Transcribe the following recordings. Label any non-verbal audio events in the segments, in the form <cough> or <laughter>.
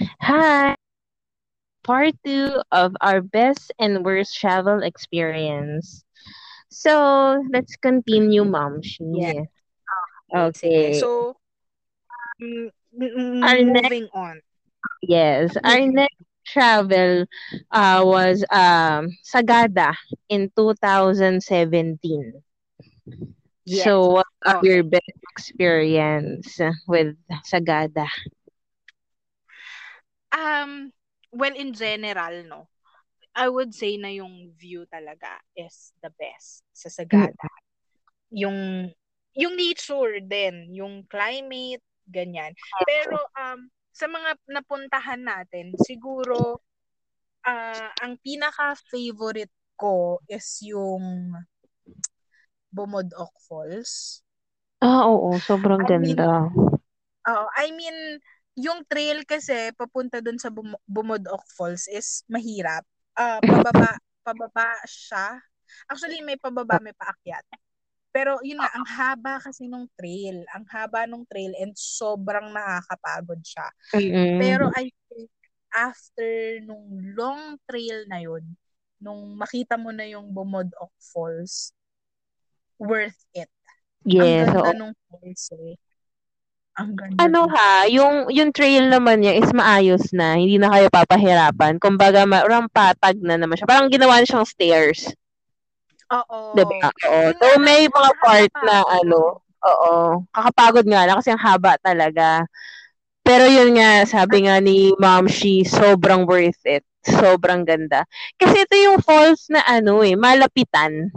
Hi, part two of our best and worst travel experience. So, let's continue, Mom. Yeah. Okay. So, um, m- Our m- next- moving on. Yes, our Mhm. next travel uh, was um, Sagada in 2017. Yes. So, what are Okay. your best experience with Sagada? Um, well, in general, no, I would say na yung view talaga is the best sa Sagada. Yung, yung nature din, yung climate, ganyan. Pero, um, sa mga napuntahan natin, siguro, ah ang pinaka-favorite ko is yung Bumodok Falls. Ah, oo, sobrang I mean, ganda. Oo, I mean, yung trail kasi papunta dun sa Bum- Bumodok Falls is mahirap. Ah, pababa, pababa siya. Actually, may pababa, may paakyat. Pero yun nga, ang haba kasi nung trail. Ang haba nung trail and sobrang nakakapagod siya. Mm-mm. Pero I think after nung long trail na yun, nung makita mo na yung Bumodok Falls, worth it. yes, ang ganda oo. nung falls eh. Ang ganda. Ano ha, yung yung trail naman niya is maayos na, hindi na kayo papahirapan. Kumbaga, parang patag na naman siya. Parang ginawa na siyang stairs. Oo. 'Di ba? Oo. So may mga part na ano, oo, kakapagod nga lang kasi ang haba talaga. Pero yun nga, sabi nga ni Ma'am Shi, sobrang worth it. Sobrang ganda. Kasi ito yung falls na ano eh, malapitan.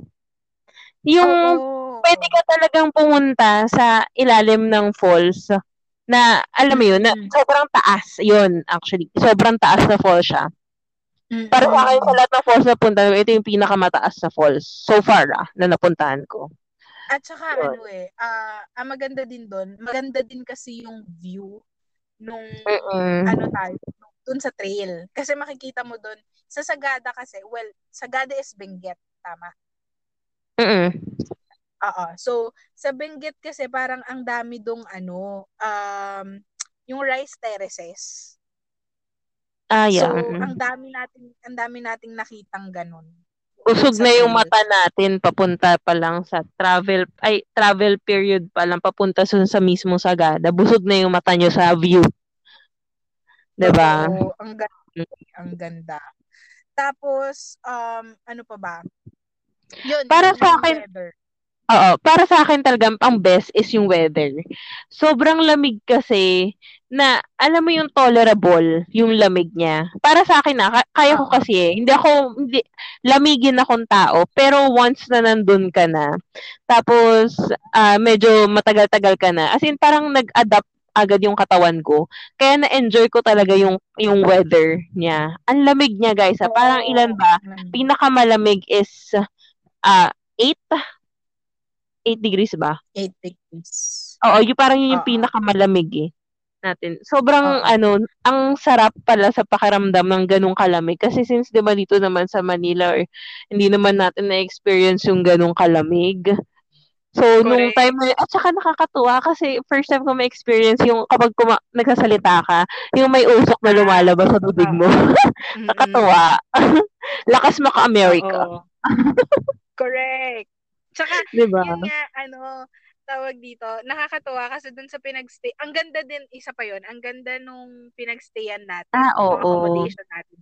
Yung Oo. Pwede ka talagang pumunta sa ilalim ng falls na alam mo yun, na Mm. sobrang taas. Yun, actually. Sobrang taas na falls siya. Mm-mm. Para sa akin, sa lahat ng falls na punta, ito yung pinakamataas na falls so far ah, na napuntahan ko. At saka Yun. ano eh, ah ang maganda din doon, maganda din kasi yung view nung Mm-mm. ano tayo, doon sa trail. Kasi makikita mo doon, sa Sagada kasi, well, Sagada is Benguet, tama? Mm-mm. Oo. So, sa Benguet kasi parang ang dami dong ano, um, yung rice terraces. Ah, yeah. So, ang dami nating ang dami nating nakitang ganun. Busog sa na yung mata natin papunta pa lang sa travel, ay, travel period pa lang papunta sun sa mismo Sagada. Busog na yung mata nyo sa view. 'Di ba? Oo, ang ganda, ang ganda. Tapos um ano pa ba? Yun, Para sa akin, weather. Oo, para sa akin talaga ang best is yung weather. Sobrang lamig kasi na alam mo yung tolerable yung lamig niya. Para sa akin na ka- kaya ko kasi eh. Hindi ako hindi lamigin akong tao, pero once na nandun ka na, tapos ah, medyo matagal-tagal ka na. As in parang nag-adapt agad yung katawan ko. Kaya na-enjoy ko talaga yung yung weather niya. Ang lamig niya, guys. ah. Parang ilan ba? Pinakamalamig is ah 8 8 degrees ba? 8 degrees. Oo, yung parang yun yung pinakamalamig eh natin. Sobrang Oo. ano, ang sarap pala sa pakiramdam ng ganung kalamig kasi since 'di ba dito naman sa Manila or hindi naman natin na-experience yung ganung kalamig. So, nung Correct. time na, at saka nakakatuwa kasi first time ko ma-experience yung kapag kuma, nagsasalita ka, yung may usok na lumalabas sa bibig mo. <laughs> Mm-mm. Nakatuwa. <laughs> Lakas maka-America. <laughs> Correct. Tsaka, <laughs> 'Di ba? yun nga, ano, tawag dito, nakakatuwa kasi dun sa pinagstay, ang ganda din, isa pa yon ang ganda nung pinagstayan natin, Ah, oo. accommodation natin.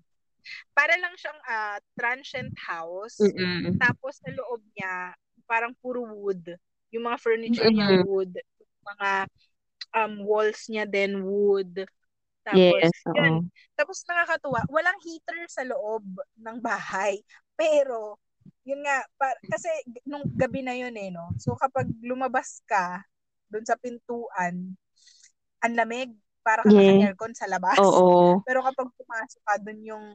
Para lang siyang ah, transient house, Mm-mm. tapos sa loob niya, parang puro wood. Yung mga furniture niya Mm-mm. wood, yung mga um, walls niya din wood. Tapos, Yes, yun. oo. Tapos nakakatuwa, walang heater sa loob ng bahay. Pero, yun nga, par- kasi nung gabi na yun eh, no? So, kapag lumabas ka dun sa pintuan, ang lamig, para ka Yeah. naka-aircon sa labas. Oo. <laughs> Pero kapag pumasok ka dun yung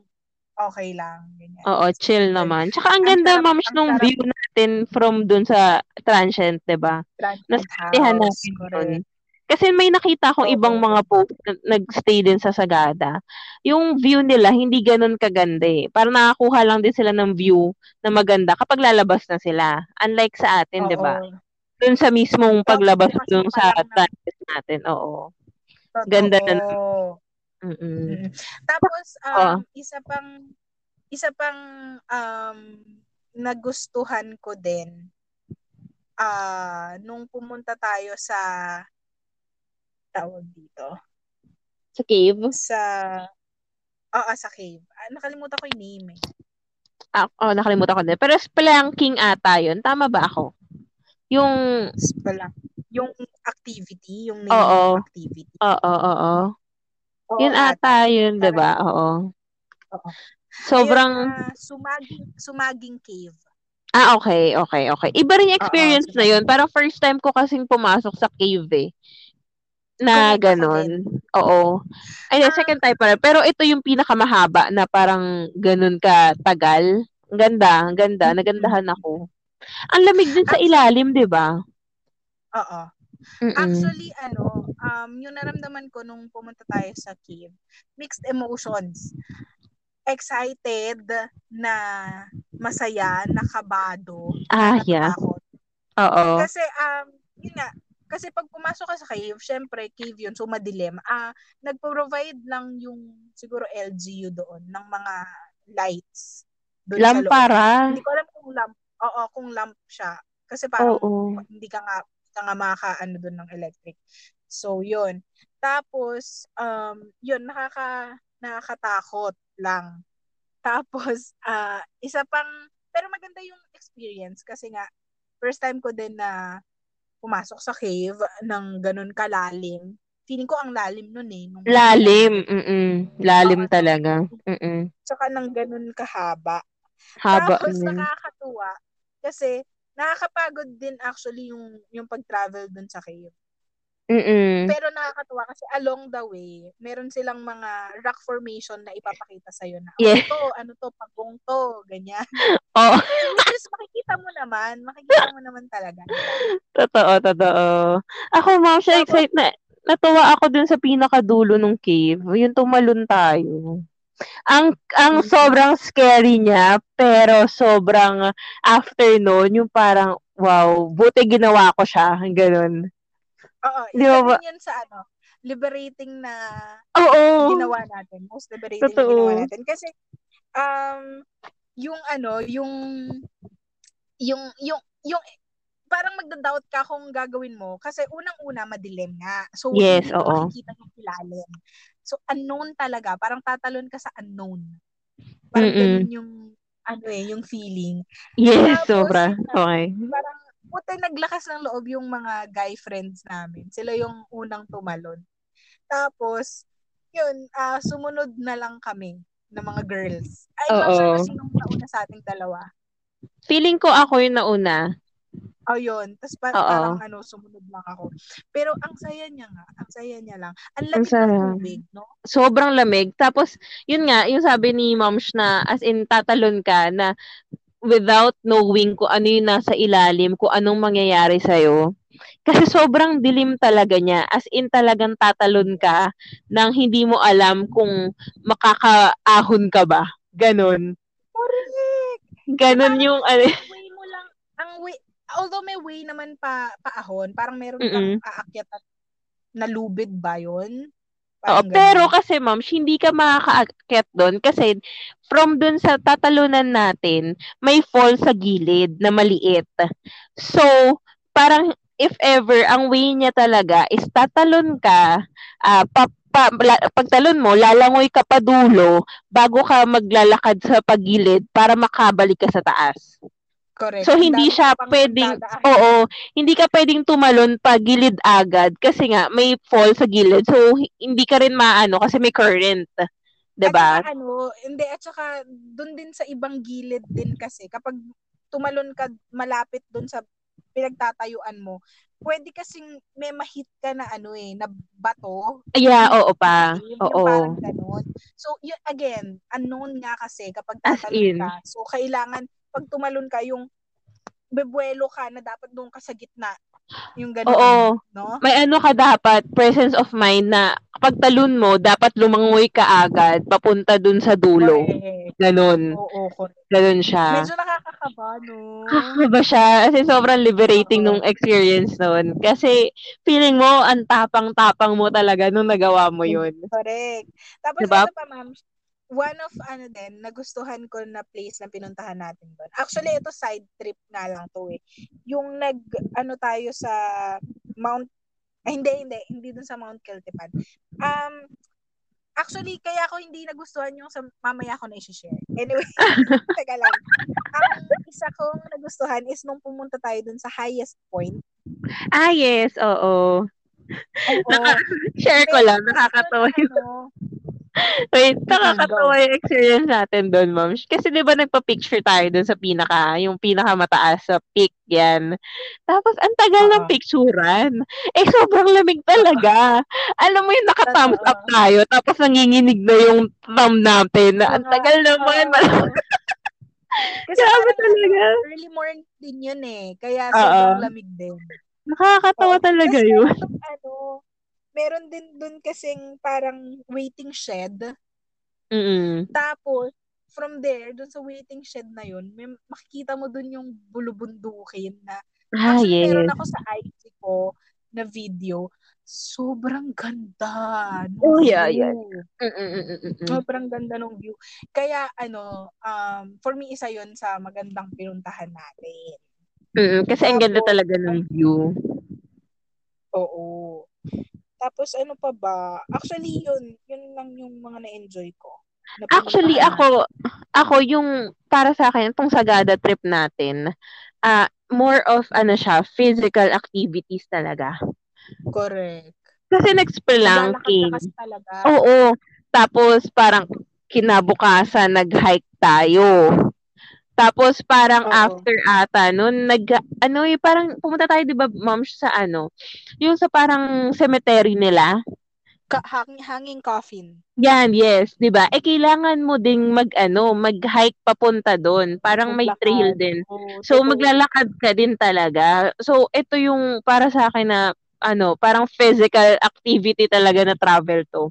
okay lang. Ganyan. Oo, chill naman. Tsaka ang Ang ganda, sarap- ang nung view natin from dun sa transient, 'di ba? Transient Nasabihan house. Correct. Kasi may nakita akong Oo. ibang mga post na nag-stay din sa Sagada. Yung view nila, hindi ganun kaganda eh. Parang nakakuha lang din sila ng view na maganda kapag lalabas na sila. Unlike sa atin, di ba? Oo. Dun sa mismong paglabas mo pa sa transit natin. Oo. Totoo. Ganda na Mm-mm. Tapos, um, Oh. isa pang, isa pang um, nagustuhan ko din, ah nung pumunta tayo sa, tawag dito, Sa cave? sa, oo, sa cave. Ah, nakalimutan ko yung name eh. Ah, oh, nakalimutan ko din. Pero spelunking ata yun. Tama ba ako? Yung, Spelunk. Yung activity, yung name Oo. ng activity. oo, oo, oo. Yun ata yun, di ba? Oo. Oo. Sobrang, Ayun, ah, sumaging, sumaging cave. ah, okay, okay, okay. Iba rin yung experience Oo, na yun. Parang first time ko kasing pumasok sa cave eh. Na ganon. Oo. Ay, Ah. second time pa rin. Pero ito yung pinakamahaba na parang ganun ka tagal. Ang ganda, ang ganda. Nagandahan ako. Ang lamig din sa ilalim, di ba? Oo. Mm-mm. Actually, ano, um, yung naramdaman ko nung pumunta tayo sa cave, mixed emotions. Excited na masaya, nakabado, Ah, yeah. Oo. Kasi, um, yun nga, kasi pag pumasok ka sa cave, syempre, cave yun, so madilim. Ah, nagpo-provide lang yung, siguro LGU doon, ng mga lights. Doon sa loob. Lampara. Hindi ko alam kung lamp, oo, kung lamp siya. Kasi parang, Oo. hindi ka nga, ka nga makakaano doon ng electric. So, yun. Tapos, um, yun, nakaka, nakakatakot lang. Tapos, ah, isa pang, pero maganda yung experience kasi nga, first time ko din na pumasok sa cave ng ganun kalalim. Feeling ko ang lalim nun eh. Nung, Lalim. Mm-mm. Lalim Oo. talaga. Mm-mm. Tsaka ng ganun kahaba. Haba. Tapos niya. nakakatuwa kasi nakakapagod din actually yung yung pag-travel dun sa cave. Mm-mm. Pero nakakatuwa kasi along the way, meron silang mga rock formation na ipapakita sa na oh, Yeah. ito, ano to, pagong to, ganyan. Oo. Which is makikita mo naman, makikita mo naman talaga. Totoo, totoo. Ako, ma'am, siya excited na. Natuwa ako dun sa pinakadulo ng cave. Yung tumalon tayo. Ang ang sobrang scary niya, pero sobrang after noon, yung parang, wow, buti ginawa ko siya. Ganun. Oo, isa ba din yan sa ano, liberating na Oo. ginawa natin. Most liberating Totoo. na ginawa natin. Kasi, um, yung ano, yung, yung, yung, yung, parang magda-doubt ka kung gagawin mo. Kasi unang-una, madilim nga. So, Yes, hindi oo. makikita yung ilalim. So, unknown talaga. Parang tatalon ka sa unknown. Parang Mm-mm. ganun yung, ano eh, yung feeling. Yes, Tapos, sobra. Okay. parang puti naglakas ng loob yung mga guy friends namin. Sila yung unang tumalon. Tapos, yun, ah sumunod na lang kami ng mga girls. Ay, not sure kung sinong nauna sa ating dalawa. Feeling ko ako yung nauna. Oh, yun. Tapos pa- Oo. parang ano, sumunod lang ako. Pero ang saya niya nga. Ang saya niya lang. Ang Ang lamig ng saya. tubig, no? sobrang lamig. Tapos, yun nga, yung sabi ni Moms na as in tatalon ka na without knowing kung ano yung nasa ilalim, kung anong mangyayari sa'yo. Kasi sobrang dilim talaga niya. As in talagang tatalon ka nang hindi mo alam kung makakaahon ka ba. Ganon. Correct! Ganon Parang yung ano. Ang way mo lang, ang way, although may way naman pa paahon, parang meron kang Mm-mm. aakyat at nalubid ba yun? Oo, pero kasi ma'am, hindi ka makakaakyat doon kasi from doon sa tatalunan natin, may fall sa gilid na maliit. So, parang if ever, ang way niya talaga is tatalon ka, ah, pa, pa, la, pagtalon mo, lalangoy ka pa dulo bago ka maglalakad sa pagilid para makabalik ka sa taas. Correct. So, hindi dami siya pwedeng, oo, hindi ka pwedeng tumalon pa gilid agad kasi nga may fall sa gilid. So, hindi ka rin maano kasi may current. 'Di ba? ano, hindi, at saka doon din sa ibang gilid din kasi, kapag tumalon ka malapit doon sa pinagtatayuan mo, pwede kasing may mahit ka na ano eh, na bato. Yeah, oo pa. Yung Oo. parang ganun. So, yun, again, unknown nga kasi kapag in. ka. So, kailangan, pag tumalon ka, yung bebuelo ka na dapat doon ka sa gitna. Yung ganun, Oo. no? May ano ka dapat, presence of mind na kapag talon mo, dapat lumangoy ka agad papunta dun sa dulo. Correct. Ganon. Oo, correct. Ganon siya. Medyo nakakakaba, no? Kakaba siya. Kasi sobrang liberating Oo. nung experience nun. Kasi feeling mo, ang tapang-tapang mo talaga nung nagawa mo yun. Correct. Tapos Diba? ano pa, ma'am, one of ano din, nagustuhan ko na place na pinuntahan natin doon. Actually, ito side trip nga lang to eh. Yung nag, ano tayo sa Mount, ay hindi, hindi, hindi dun sa Mount Keltipan. Um, actually, kaya ako hindi nagustuhan yung sa, mamaya ko na i-share. Anyway, <laughs> teka lang. Ang isa kong nagustuhan is nung pumunta tayo dun sa highest point. Ah, yes. Oo. Oo. Naka- share ko lang. Nakakatawa yun. Ano, <laughs> Wait, nakakatawa yung experience natin doon, ma'am. Kasi di ba nagpa-picture tayo doon sa pinaka, yung pinakamataas sa peak yan. Tapos, ang tagal ng Oo. picturean. Eh, sobrang lamig talaga. <laughs> Alam mo yung naka-thumbs up tayo, tapos nanginginig na yung thumb natin. Na, ang tagal naman. Oo. <laughs> Kasi Grabe talaga. early morning din yun eh. Kaya sobrang lamig din. Nakakatawa Oo. talaga yun. ano, meron din dun kasing parang waiting shed. Mm-mm. Tapos, from there, dun sa waiting shed na yun, may makikita mo dun yung bulubundukin na Ah, actually yes. meron ako sa IG ko na video. Sobrang ganda. Oh, yeah, view. yeah. Mm-mm-mm-mm. Sobrang ganda ng view. Kaya ano, um, for me isa 'yon sa magandang pinuntahan natin. Mm-mm. Kasi ang ganda Tapos, talaga ng view. Oo. Tapos ano pa ba? Actually, yun, yun lang yung mga na-enjoy ko. na Actually, ako, ako yung, para sa akin, itong Sagada trip natin, ah more of, ano siya, physical activities talaga. Correct. Kasi nag-spelunking. Oo. Tapos, parang, kinabukasan, nag-hike tayo. Tapos, parang Oo. after ata, nun, nag, ano eh, parang, pumunta tayo, di ba, ma'am, sa ano, yung sa parang cemetery nila. Ka- hang- hanging coffin. Yan, yes, 'di ba? Eh kailangan mo ding mag ano, mag-hike papunta doon. Parang may Maglakad. trail din. Oo, So totoo. maglalakad ka din talaga. So ito yung para sa akin na ano, parang physical activity talaga na travel to.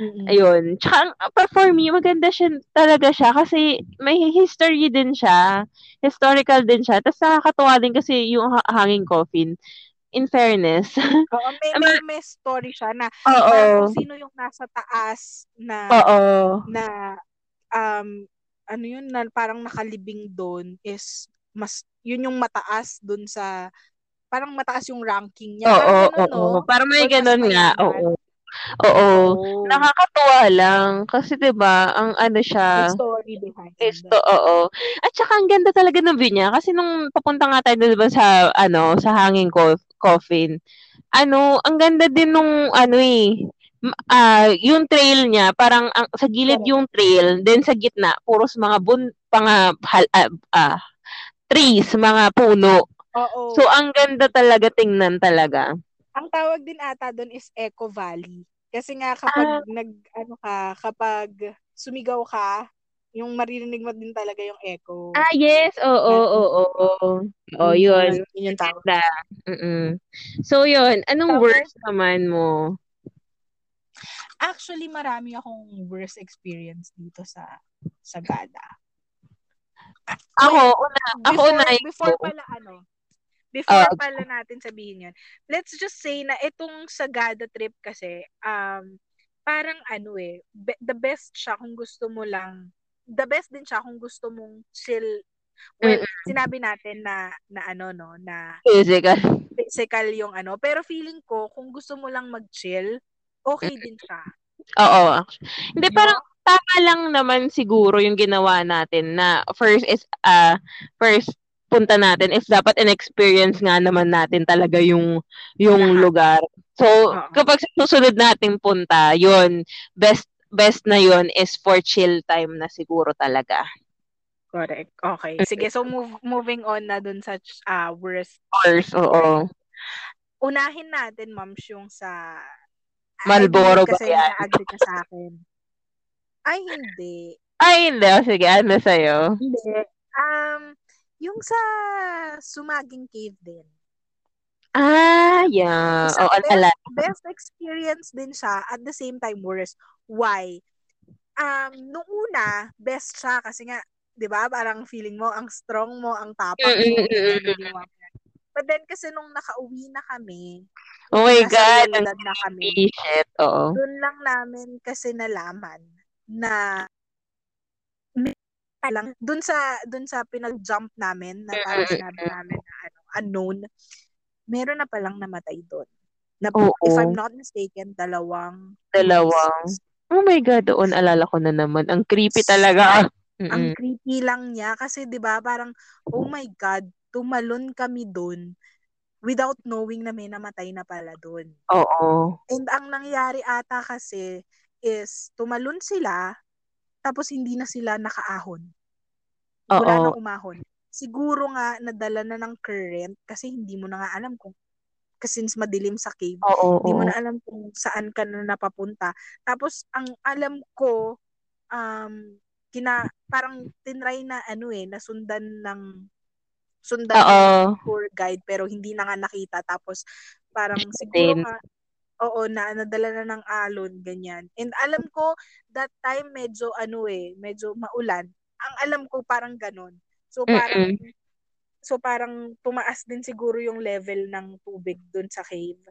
Mm-mm. Ayun. Tsaka for me, maganda siya talaga siya kasi may history din siya. Historical din siya. Tapos nakakatuwa din kasi yung ha- hanging coffin. In fairness. <laughs> Oo, may, may, may story siya na Oo. kung sino yung nasa taas na Oo. na um ano yun na parang nakalibing doon is mas yun yung mataas doon sa parang mataas yung ranking niya. Oo, Parang oo, oo. Parang may ganun nga. Oo. Oo. Oo. Nakakatuwa lang. Kasi 'di ba ang ano siya, story behind. is to, oo. At saka ang ganda talaga ng view niya. Kasi nung papunta nga tayo 'di ba sa, ano, sa hanging co- coffin, ano, ang ganda din nung, ano eh, ah, yung trail niya, parang ang, sa gilid yung trail, then sa gitna, puros mga bun, mga, hal, ah, ah, trees, mga puno. Oo. So, ang ganda talaga tingnan talaga. Ang tawag din ata doon is Eco Valley. Kasi nga kapag Ah. nag ano ka, kapag sumigaw ka, yung maririnig mo din talaga yung echo. Ah, yes. Oo, oo, oo. Oo, Mm, yun. Yun yung tawag. Mm-mm. So, yun. Anong Tapos- worst naman mo? Actually, marami akong worst experience dito sa Sagada. Ako, una, ako before, unahin before pala ano, before Ah, pala natin sabihin yun, let's just say na itong Sagada trip kasi, um, parang ano eh, be- the best siya kung gusto mo lang, the best din siya kung gusto mong chill. Well, sinabi natin na, na ano no, na Physical. physical yung ano, pero feeling ko, kung gusto mo lang mag-chill, okay din siya. Oo. Hindi, parang tama lang naman siguro yung ginawa natin na first is, ah, first punta natin is dapat in-experience nga naman natin talaga yung yung lugar. So, Oo. kapag sa susunod nating punta, yun, best best na yun is for chill time na siguro talaga. Correct. Okay. Sige, so move, moving on na dun sa uh, worst. Course, oo. Unahin natin, ma'am, yung sa... Marlboro I ba kasi yan? na-agree ka sa akin. Ay, hindi. Ay, hindi. Sige, ano sa'yo? Hindi. Um, yung sa Sumaging Cave din. Ah, yeah. Isang Oo, best, best experience din siya at the same time worst. Why? Um, nung una, best siya kasi nga, di ba, parang feeling mo, ang strong mo, ang tapang mo, ganyan, Mm-mm-mm. But then kasi nung nakauwi na kami, Oh my God. na kami, Shit, oo. doon lang namin kasi nalaman na lang doon sa doon sa pinag-jump namin na parang sinabi namin na ano unknown meron na palang namatay doon na Oo. if I'm not mistaken dalawang Dalawang. Oh my God, doon alala ko na naman. Ang creepy talaga. ang Mm-mm. creepy lang niya kasi 'di ba parang oh my god tumalon kami doon without knowing na may namatay na pala doon Oo. and ang nangyari ata kasi is tumalon sila tapos hindi na sila nakaahon wala Oo. na umahon siguro nga nadala na ng current kasi hindi mo na nga alam kung kasi since madilim sa cave Oo. hindi mo na alam kung saan ka na napapunta tapos ang alam ko um kina parang tinry na ano eh nasundan ng sundan Oo. ng tour guide pero hindi na nga nakita tapos parang siguro Din. nga oo na nadala na ng alon ganyan. And alam ko that time medyo ano eh medyo maulan. Ang alam ko parang ganon so parang so parang tumaas din siguro yung level ng tubig dun sa cave.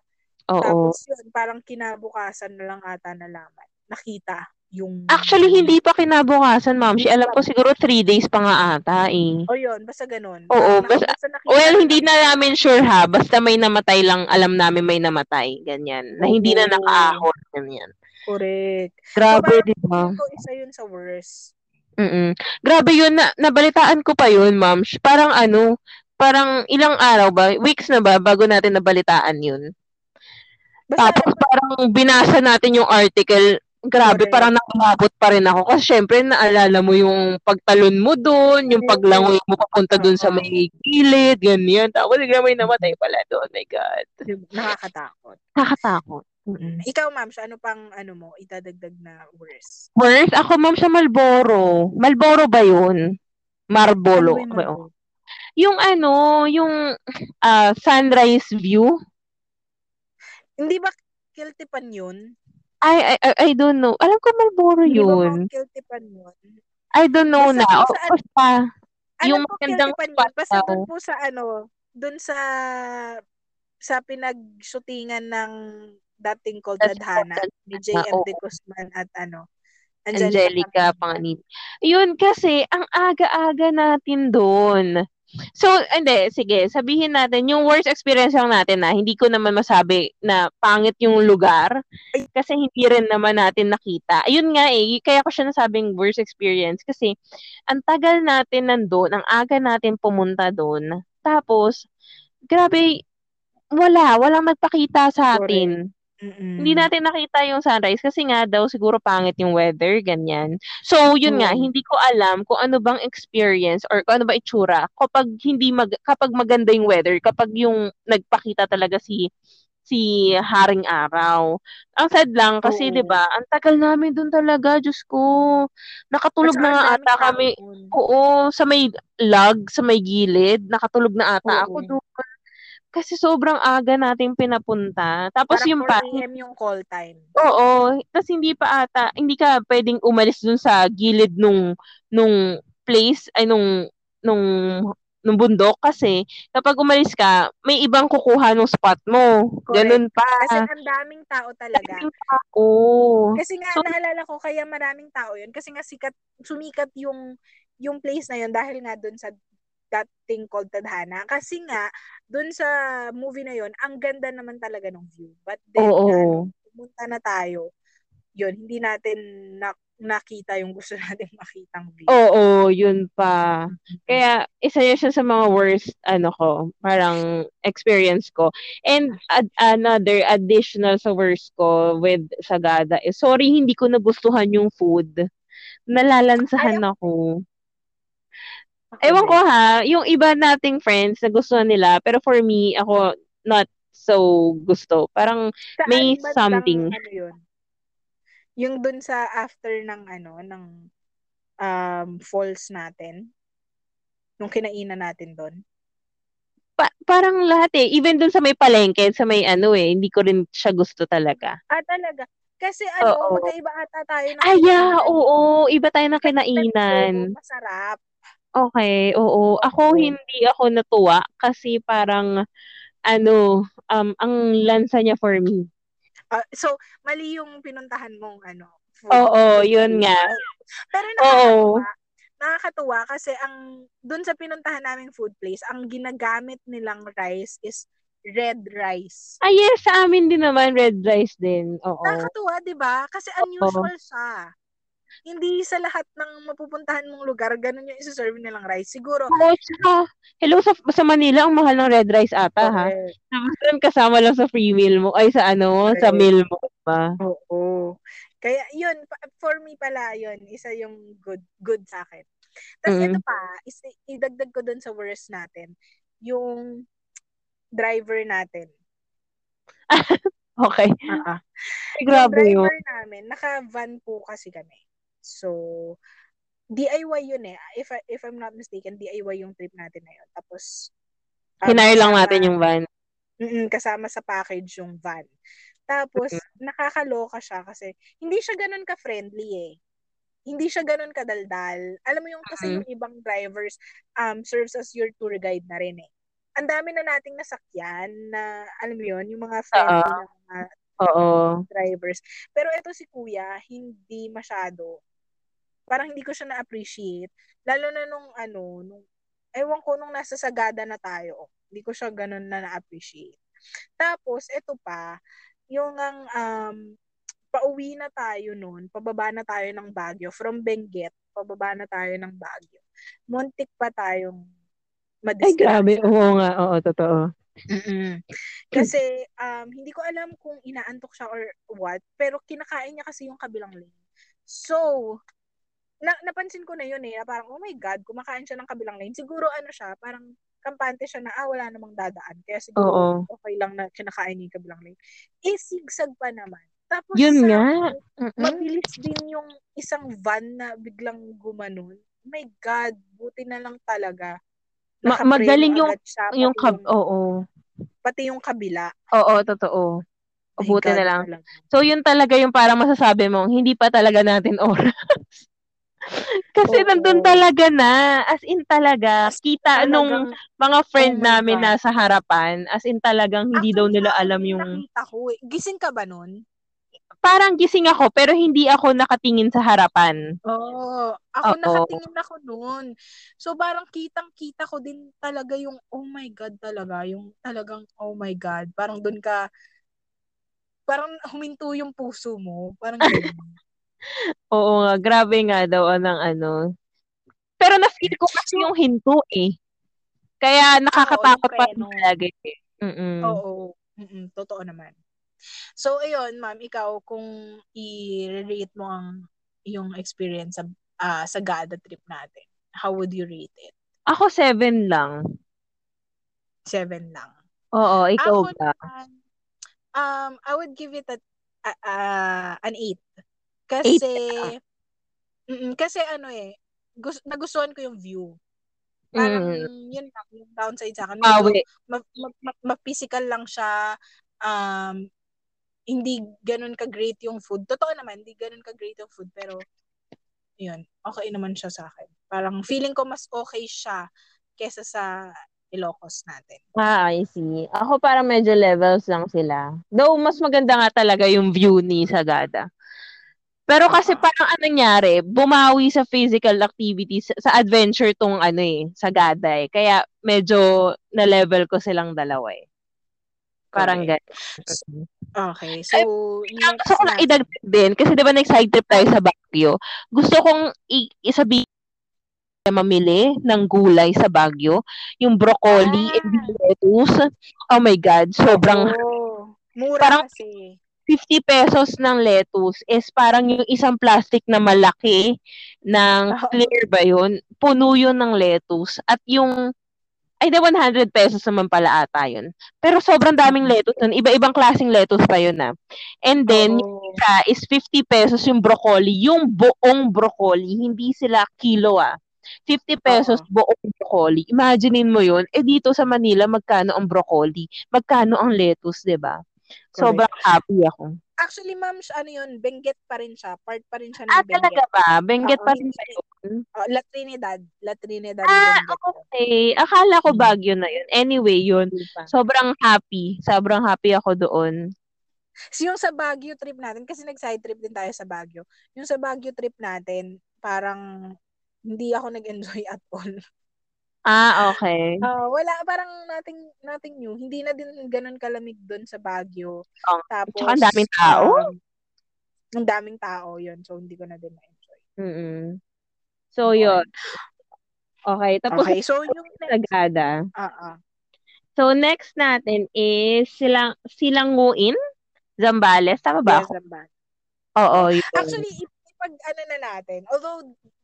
Oo. tapos yun parang kinabukasan na lang ata nalaman. Nakita yung Actually, hindi pa kinabukasan, ma'am. Si alam ko siguro three days pa nga ata eh. o yun basta ganon Oo, Parang basta- basta nakita Well, hindi na namin sure ha. Basta may namatay lang, alam namin may namatay. Ganyan. Na hindi na nakaahon. Ganyan. correct Grabe, parang di ba? ko isa yun sa worst Mm. Grabe yun. Na, nabalitaan ko pa yun, ma'am. Parang ano, parang ilang araw ba? Weeks na ba bago natin nabalitaan yun? basta Tapos ko parang binasa natin yung article. Grabe, Correct. parang nakababot pa rin ako. Kasi syempre, naalala mo yung pagtalon mo doon, yung paglangoy mo papunta doon sa may gilid, ganyan. Tapos bigla may namatay pala doon. My God. Nakakatakot Nakakatakot. Mm-mm. ikaw ma'am ano pang ano mo itadagdag na worst Worst, ako ma'am sa Malboro. Malboro ba yun? Marbolo. Ano yun? Yung ano, yung ah, sunrise view. hindi ba Kiltipan yun I, I, I- don't know. Alam ko Malboro hindi yun. Mount Kiltipan yun I don't know Basta na. kung O, saan- basta, alam yung ko magandang Kiltipan spot basta daw. dun po sa ano dun sa sa pinag-shootingan ng dating called called ni J.M. oo. De Guzman at ano Angelica Panganiban. Yun kasi, ang aga-aga natin doon. So, hindi, sige, sabihin natin, yung worst experience lang natin na, hindi ko naman masabi na pangit yung lugar, kasi hindi rin naman natin nakita. Ayun nga eh, kaya ko siya nasabing worst experience, kasi ang tagal natin nandun, ang aga natin pumunta doon, tapos, grabe, wala, walang nagpakita sa atin. Hindi natin nakita yung sunrise kasi nga daw siguro pangit yung weather, ganyan. So, yun nga, Oo. hindi ko alam kung ano bang experience or kung ano ba itsura kapag hindi mag kapag maganda yung weather, kapag yung nagpakita talaga si si Haring Araw. Ang sad lang kasi. 'di ba, ang tagal namin doon talaga, Diyos ko. Nakatulog At na nga ata kami. taon. Oo, sa may log, sa may gilid, nakatulog na ata ako Oo. doon. Kasi sobrang aga natin pinapunta. Tapos Parang yung 4 pa, yung call time. Oo, tas hindi pa ata, hindi ka pwedeng umalis dun sa gilid nung nung place ay nung nung nung bundok kasi kapag umalis ka, may ibang kukuha nung spot mo. Ganun pa. Kasi ang daming tao talaga. Daming tao. Kasi nga So- naalala ko kaya maraming tao 'yun kasi nga sikat sumikat yung yung place na 'yun dahil nga doon sa that thing called Tadhana. Kasi nga doon sa movie na 'yon, ang ganda naman talaga ng view. But then Oo. nung pumunta na tayo, 'yun, hindi natin na, nakita yung gusto <laughs> nating makitang view. Oo, yun pa. Kaya isa yun siya sa mga worst ano ko, parang experience ko. And ad- another additional sa worst ko with Sagada is sorry hindi ko nagustuhan yung food. Nalalansahan ako. Ako Ewan ko ha, yung iba nating friends nagustuhan nila pero for me ako not so gusto. Parang Saan may something. ano yun? Yung dun sa after ng ano, ng um, falls natin, nung kinainan natin doon. pa- parang lahat eh. Even dun sa may palengke, sa may ano eh, hindi ko rin siya gusto talaga. Ah, talaga? Kasi ano, Oo. magkaiba ata tayo ng Ay, yeah, kinainan. oo. Iba tayo ng Kasi kinainan. masarap. Okay, oo. Ako Oo. hindi ako natuwa kasi parang ano, um, ang lansa niya for me. Ah, so, mali yung pinuntahan mong ano, food. Oo, yun nga. Pero Oo. nakakatuwa. Nakakatuwa kasi ang dun sa pinuntahan naming food place, ang ginagamit nilang rice is red rice. Ah, yes, sa amin din naman red rice din. Oo. Nakakatuwa, 'di ba? Kasi unusual siya. Hindi sa lahat ng mapupuntahan mong lugar, ganun yung isa-serve nilang rice. Siguro, Oo, tsaka, hello sa, sa Manila, ang mahal ng red rice ata, ha? correct. Tapos doon kasama lang sa free meal mo, ay sa ano, sa Correct. meal mo ba? Oo. Kaya yun, for me pala yun, isa yung good good sa akin. Tapos Mm. ito pa, is, idagdag ko dun sa worst natin, yung driver natin. <laughs> Okay. Ah, Ay, Yung grabe yun. driver namin, naka-van po kasi kami. So, DIY yun eh. If, I, if I'm not mistaken, DIY yung trip natin na yun. Tapos, um, Hinire lang kasama- natin yung van. Mm, kasama sa package yung van. Tapos, nakakaloka siya kasi hindi siya ganun ka-friendly eh. Hindi siya ganun kadaldal. Alam mo yung kasi Mm. yung ibang drivers um serves as your tour guide na rin eh. Ang dami na nating nasakyan na, alam mo yun, yung mga friendly na mga Oo. drivers. Pero ito si kuya, hindi masyado. Parang hindi ko siya na-appreciate. Lalo na nung ano, nung, ewan ko nung nasa Sagada na tayo. Hindi ko siya ganun na na-appreciate. Tapos, ito pa, yung ang um, pauwi na tayo noon, pababa na tayo ng Baguio, from Benguet, pababa na tayo ng Baguio. Muntik pa tayong Ay, madisgrasya. grabe. Oo nga. Oo, totoo. Mm-mm. Kasi um, hindi ko alam kung inaantok siya or what, pero kinakain niya kasi yung kabilang lane. So, na napansin ko na yun eh, na parang, oh my God, kumakain siya ng kabilang lane. Siguro ano siya, parang kampante siya na, ah, wala namang dadaan. Kaya siguro Oo. okay lang na kinakain niya yung kabilang lane. Eh, sigsag pa naman. Tapos Yun sa- nga. Mm-mm. mabilis din yung isang van na biglang gumanon. Oh my God, buti na lang talaga. Ma- magaling yung- siya, Yung kab... yung, Oo. pati yung kabila. Oo, totoo. Buti God, na lang. talaga. So, yun talaga yung parang masasabi mong, hindi pa talaga natin <laughs> oras. Kasi Oo. nandun talaga na. As in talaga. Kita nung Talagang, mga friend Oh namin God. nasa harapan. As in talagang hindi daw nila actually, alam yun yung... Nakita ko eh. Gising ka ba nun? Parang gising ako, pero hindi ako nakatingin sa harapan. Oo. Ako Oo. nakatingin ako noon. So parang kitang-kita ko din talaga yung oh my God talaga. Yung talagang oh my God. Parang doon ka parang huminto yung puso mo. Parang. <laughs> Oo nga, grabe nga daw ng ano. Pero na-feel ko kasi yung hinto eh. Kaya nakakatakot pa rin talaga eh. Mm-mm. Oo. Mm-mm, totoo naman. So, ayun, ma'am, ikaw, kung i-rate mo ang yung experience sa ah, sa Gada trip natin, how would you rate it? Ako seven lang. Seven lang. Oo, ikaw Ako ba? naman, um, I would give it a, a, a- an 8. Kasi, mm, kasi ano eh, gus, nagustuhan ko yung view. Parang, Mm. yun lang, yung downside sa akin. Medyo, Pawi. ma, ma, ma, ma-physical lang siya. Um, hindi ganun ka-great yung food. Totoo naman, hindi ganun ka-great yung food. Pero, yun, okay naman siya sa akin. Parang feeling ko mas okay siya kesa sa Ilocos natin. Ah, I see. Ako parang medyo levels lang sila. Though, mas maganda nga talaga yung view ni Sagada. Pero kasi parang ano nangyari, bumawi sa physical activities, sa adventure tong ano eh, Sagada eh. Kaya medyo na-level ko silang dalawa eh. Parang Correct. gano'n. Okay, so next Gusto ko lang idagdag din, kasi di ba nag-side trip tayo sa Baguio. Gusto kong i- isabihin mamili ng gulay sa Baguio. Yung broccoli Ah. and lettuce. Oh my God, sobrang Oo. Mura Parang- kasi. 50 pesos ng lettuce is parang yung isang plastic na malaki ng clear ba yun? Puno yun ng lettuce. At yung, ay di 100 pesos naman pala ata yun. Pero sobrang daming lettuce nun. Iba-ibang klaseng lettuce pa yun ah. And then, yung Oo. isa is 50 pesos yung broccoli. Yung buong broccoli. Hindi sila kilo ah. 50 pesos Oo. buong broccoli. Imaginein mo yun. Eh dito sa Manila, magkano ang broccoli? Magkano ang lettuce, di ba? Sobrang happy ako. Actually, ma'am, ano yun, Benguet pa rin siya. Part pa rin siya ng Ah, Benguet. talaga ba? Benguet pa rin ba yun? Oh, La Trinidad. La Trinidad Ah, Benguet. okay. Akala ko Mm. Baguio na yun. Anyway, yun. Sobrang happy. Sobrang happy ako doon. So, yung sa Baguio trip natin, kasi nag-side trip din tayo sa Baguio. Yung sa Baguio trip natin, parang hindi ako nag-enjoy <laughs> at all. Ah, okay. Ah, wala, parang nothing, nothing new. Hindi na din ganun kalamig doon sa Baguio. Oh, Tapos, tsaka ang daming tao? um, ang daming tao yun. So, hindi ko na din na-enjoy. Mm-mm. So, yun. Okay. Tapos, Okay, so <laughs> yung Sagada. ah, ah. So, next natin is silang, silanguin? Zambales. Tama ba Yes, ako? Zambales. Oo, yun. Actually, ip- ipag ano na natin, although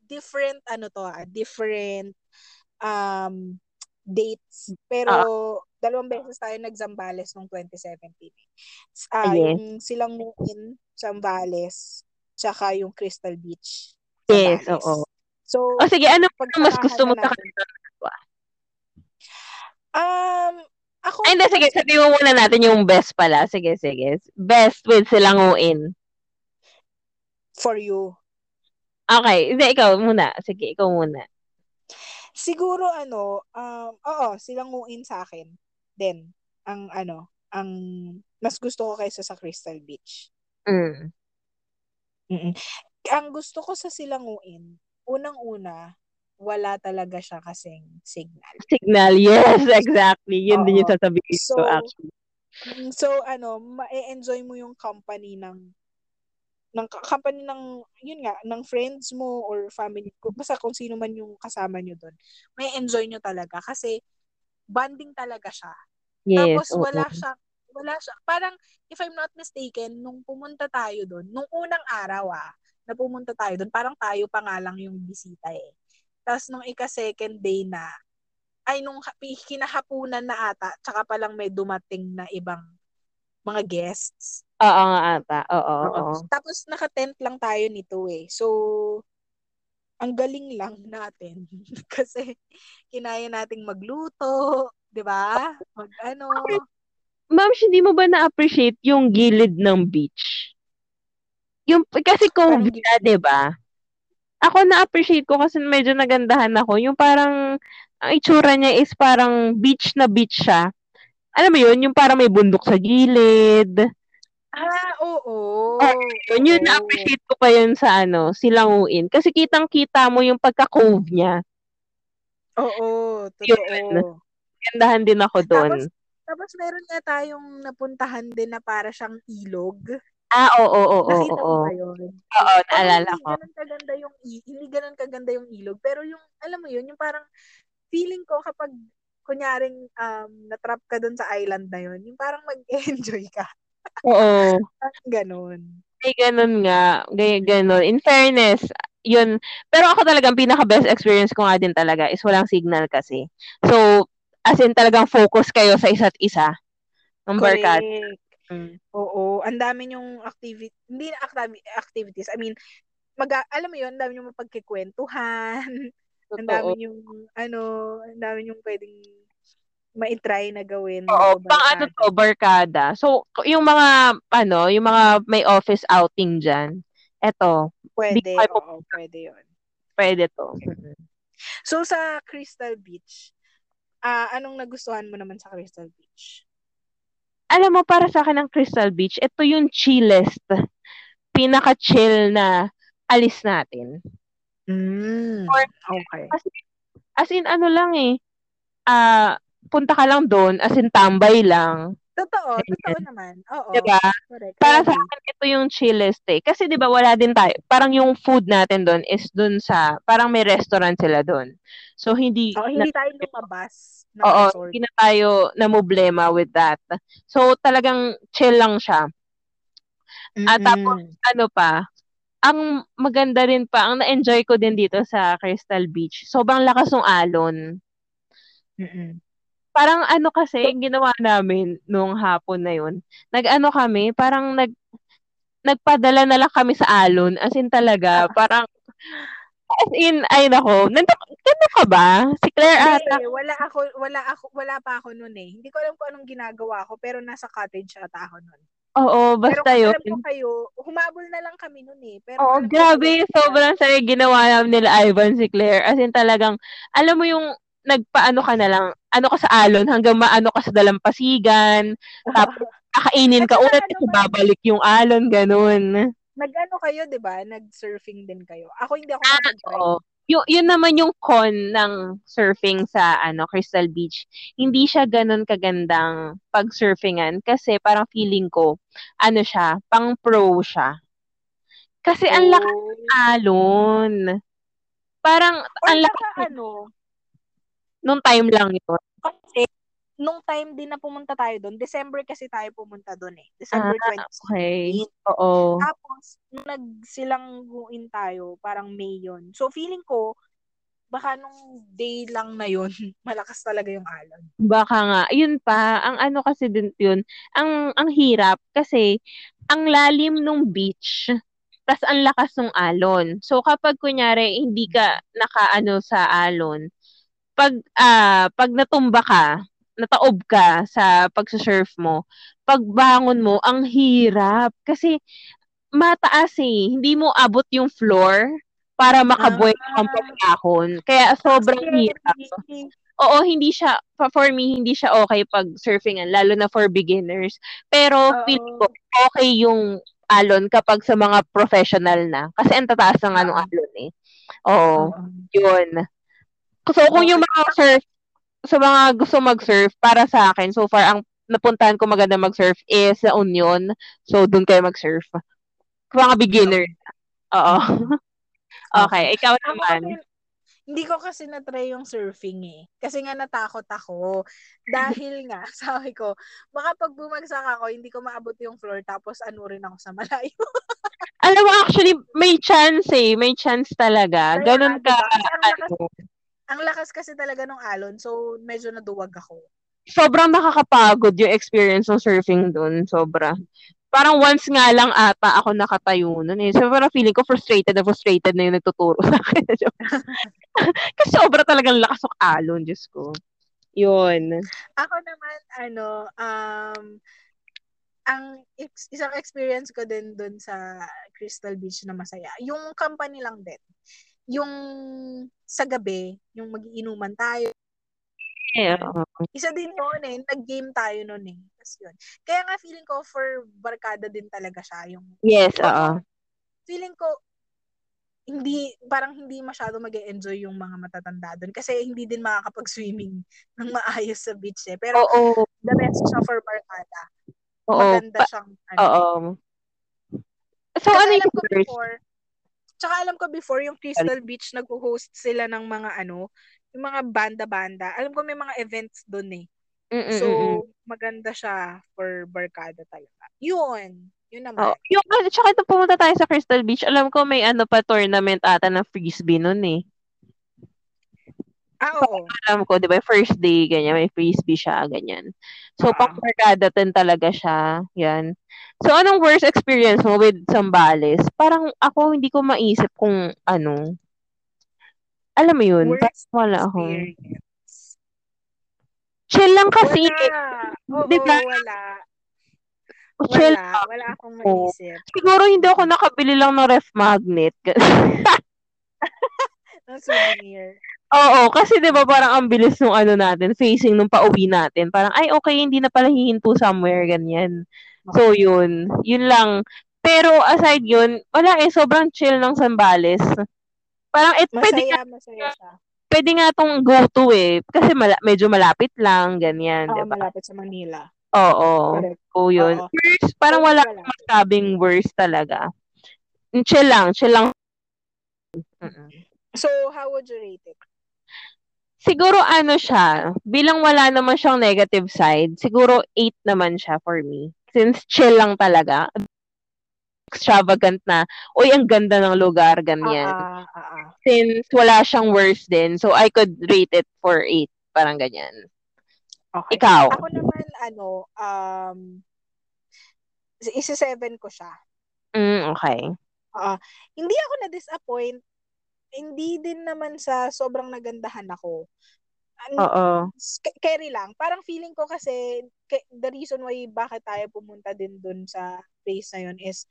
different ano to ah, different um dates, pero dalawang beses tayo nag-Zambales noong 2017. Ah, Ah, yes. yung silang Muin, Zambales, tsaka yung Crystal Beach. Yes, Zambales. oo. So, O sige, ano mas pagsamahan gusto mo sa natin. Um, ako, Ay, hindi, sige. Sabihin mo muna natin yung best pala. Sige, sige. Best with silanguin. for you. Okay. Hindi, ikaw muna. Sige, ikaw muna. Siguro ano, um, oo, silang nguin sa akin. Then, ang ano, ang mas gusto ko kaysa sa Crystal Beach. Mm. mm Ang gusto ko sa silanguin, unang-una, wala talaga siya kasing signal. Signal. Yes, <laughs> exactly. Yun din yung Oo. sasabihin So, ko actually. Mm, So, ano, ma-enjoy mo yung company ng ng company ng yun nga ng friends mo or family ko basta kung sino man yung kasama nyo doon may enjoy nyo talaga kasi bonding talaga siya Yes. Tapos oo. wala siya, wala siya. Parang if I'm not mistaken, nung pumunta tayo doon, nung unang araw ah, na pumunta tayo doon, parang tayo pa nga lang yung bisita eh. Tapos nung ika-second day na, ay nung ha- kinahapunan na ata, tsaka palang may dumating na ibang mga guests. Oo nga ata. Oo, oo. Oo. Tapos naka-tent lang tayo nito eh. So, ang galing lang natin. <laughs> Kasi kinaya nating magluto, 'di ba? Mag ano. Ma'am, hindi mo ba na-appreciate yung gilid ng beach? Yung, kasi COVID na, di ba? Ako na-appreciate ko kasi medyo nagandahan ako. Yung parang, ang itsura niya is parang beach na beach siya. Alam mo yun? Yung parang may bundok sa gilid. Ah, oo. Yun, yun Oo. na-appreciate ko pa yun sa ano, silanguin. Kasi kitang-kita mo yung pagka-cove niya. Oo, Yun. totoo. Gandahan din ako doon. Tapos, tapos meron nga tayong napuntahan din na para siyang ilog. ah, oo, oo, oo, Nakita oo. mo yun? Oo, naalala hindi ko. ganun kaganda yung hindi ganun kaganda yung ilog, pero yung alam mo yun, yung parang feeling ko kapag kunyaring um, natrap ka dun sa island na yun, yung parang mag-enjoy ka. Oo. <laughs> Ganun. Ay, ganun nga. Gay, ganun. In fairness, yun. Pero ako talagang pinaka-best experience ko nga din talaga is walang signal kasi. So, as in talagang focus kayo sa isa't isa. Ng. Correct. Mm. Oo, ang dami yung activity, hindi na activi- activities. I mean, mag alam mo yun, ang dami yung mapagkikwentuhan. Ang dami yung ano, ang dami yung pwedeng ma-try na gawin. Oo, pang ano to, barkada. So, yung mga, ano, yung mga may office outing dyan, eto, Pwede, oo, pwede yun. pwede to. Mm. So, sa Crystal Beach, ah anong nagustuhan mo naman sa Crystal Beach? Alam mo, para sa akin ng Crystal Beach, ito yung chillest, pinaka-chill na alis natin. Mm, Or- okay. As in, ano lang eh, ah, punta ka lang doon, as in, tambay lang. Totoo, Ganyan. totoo naman. Oo. Diba? Correct. Para sa akin, ito yung chillest eh. Kasi di ba wala din tayo, parang yung food natin doon is doon sa, parang may restaurant sila doon. So, hindi, Oo, hindi tayo lumabas oo, resort. hindi na tayo na problema with that. So, talagang chill lang siya. At tapos, ano pa, ang maganda rin pa, ang na-enjoy ko din dito sa Crystal Beach, sobrang lakas ng alon. Mm-mm. Parang ano kasi, yung ginawa namin nung hapon na yun, nag-ano kami, parang nag, nagpadala na lang kami sa alon, as in talaga, parang, as in, ay nako, nandun, Ano ka ba? Si Claire ata. Hindi, wala ako, wala ako, wala pa ako noon eh. Hindi ko alam kung anong ginagawa ko, pero nasa cottage ata ako noon. Oo, basta pero yun. Pero ko kayo, humabol na lang kami noon eh. Pero Oo, grabe. Sobrang sarili ginawa nila Ivan si Claire. As in talagang, alam mo yung nagpaano ka na lang, ano ka sa alon hanggang maano ka sa dalampasigan, <laughs> tapos kakainin ka ulit kasi ano babalik yung alon, ganun. Nag-ano kayo, di ba? Nag-surfing din kayo. Ako hindi ako ah, nakapag-try. Oo. Yung, yun naman yung con ng surfing sa ano Crystal Beach. Hindi siya ganun kagandang pag-surfingan kasi parang feeling ko, ano siya, pang pro siya. Kasi oh. ang lakas ng alon. Parang, Or ang lakas, ano, Nung time lang yun. Nung time din na pumunta tayo doon, December kasi tayo pumunta doon eh. December ah, 20. Okay. Oo. Tapos, nung nagsilangguin tayo, parang May yun. So, feeling ko, baka nung day lang na yun, <laughs> malakas talaga yung alon. Baka nga. Yun pa, ang ano kasi din yun, ang, ang hirap kasi ang lalim nung beach, tas ang lakas ng alon. So, kapag kunyari, hindi ka nakaano sa alon, pag uh, pag natumba ka, nataob ka sa pagsa-surf mo, pagbangon mo, ang hirap kasi mataas eh. Hindi mo abot yung floor para makabuhay ah. ang pagkahon. Kaya sobrang hirap. Oo, hindi siya, for me, hindi siya okay pag surfingan, lalo na for beginners. Pero Uh-oh. feeling ko, okay yung alon kapag sa mga professional na. Kasi ang tataas ng anong alon eh. Oo, Uh-oh. yun. So, kung yung mga surf, sa mga gusto mag-surf, para sa akin, so far, ang napuntahan ko maganda mag-surf is sa Union. So, doon kayo mag-surf. Mga beginner. Oo. <laughs> okay, ikaw naman. hindi ko kasi na-try yung surfing eh. Kasi nga natakot ako. Dahil <laughs> nga, <laughs> sabi ko, baka pag bumagsak ako, hindi ko maabot yung floor tapos ano rin ako sa malayo. Alam mo, actually, may chance eh. May chance talaga. Ganun ka. Ano, ang lakas kasi talaga ng alon, so medyo naduwag ako. Sobrang nakakapagod yung experience ng surfing doon. Sobra. Parang once nga lang ata ako nakatayo nun eh. So parang feeling ko frustrated na frustrated na yung nagtuturo <laughs> sa akin. <laughs> kasi sobra talagang lakas ng alon, Diyos ko. Yun. Ako naman, ano, um, ang ex- isang experience ko din doon sa Crystal Beach na masaya. Yung company lang din yung sa gabi, yung magiinuman tayo. Yeah. Isa din noon eh, nag-game tayo noon eh. Kasi yun. Kaya nga feeling ko for barkada din talaga siya yung Yes, oo. Feeling ko hindi parang hindi masyado mag enjoy yung mga matatanda doon kasi hindi din makakapag-swimming <laughs> ng maayos sa beach eh. Pero Oo. the best siya for barkada. Oo. Maganda siyang ano. Oo. So, kasi ano alam ko before, Tsaka alam ko before yung Crystal Beach nag-host sila ng mga ano, yung mga banda-banda. Alam ko may mga events doon eh. Mm-mm-mm. So, maganda siya for barkada talaga. Yun. Yun naman. Oh, yung, tsaka ito pumunta tayo sa Crystal Beach, alam ko may ano pa tournament ata ng frisbee noon eh. Ah, oo. Alam ko, di ba, first day, ganyan, may frisbee siya, ganyan. So, ah. pang-barkada talaga siya. Yan. So, anong worst experience mo with Sambales? Parang ako, hindi ko maisip kung ano. Alam mo yun? Worst wala ako. Chill lang kasi. Wala. Oo, diba? wala. Chill wala. Lang. Wala akong maisip. Siguro hindi ako nakabili lang ng ref magnet. <laughs> <laughs> ng souvenir. Oo, kasi 'di ba parang ang bilis nung ano natin, facing nung pauwi natin. Parang ay okay, hindi na pala hihinto somewhere ganyan. So, yun. Yun lang. Pero, aside yun, wala eh, sobrang chill ng Sambales. Parang, it, masaya, pwede nga, masaya siya. Pwede nga tong go-to eh. Kasi mala- medyo malapit lang, ganyan. Oo, diba? malapit sa Manila. Oo. Correct. Oo, yun. Oo. Worst, parang wala akong masabing worst talaga. Chill lang, chill lang. Mm-mm. So, how would you rate it? Siguro ano siya, bilang wala naman siyang negative side, siguro 8 naman siya for me since chill lang talaga, extravagant na, uy, ang ganda ng lugar, ganyan. Uh, uh, uh, Since wala siyang worse din, so I could rate it for 8, parang ganyan. Okay. Ikaw? Ako naman, ano, um, isa-7 ko siya. Mm, okay. Uh, hindi ako na-disappoint hindi din naman sa sobrang nagandahan ako. Oo. K- carry lang. Parang feeling ko kasi the reason why bakit tayo pumunta din dun sa place na yun is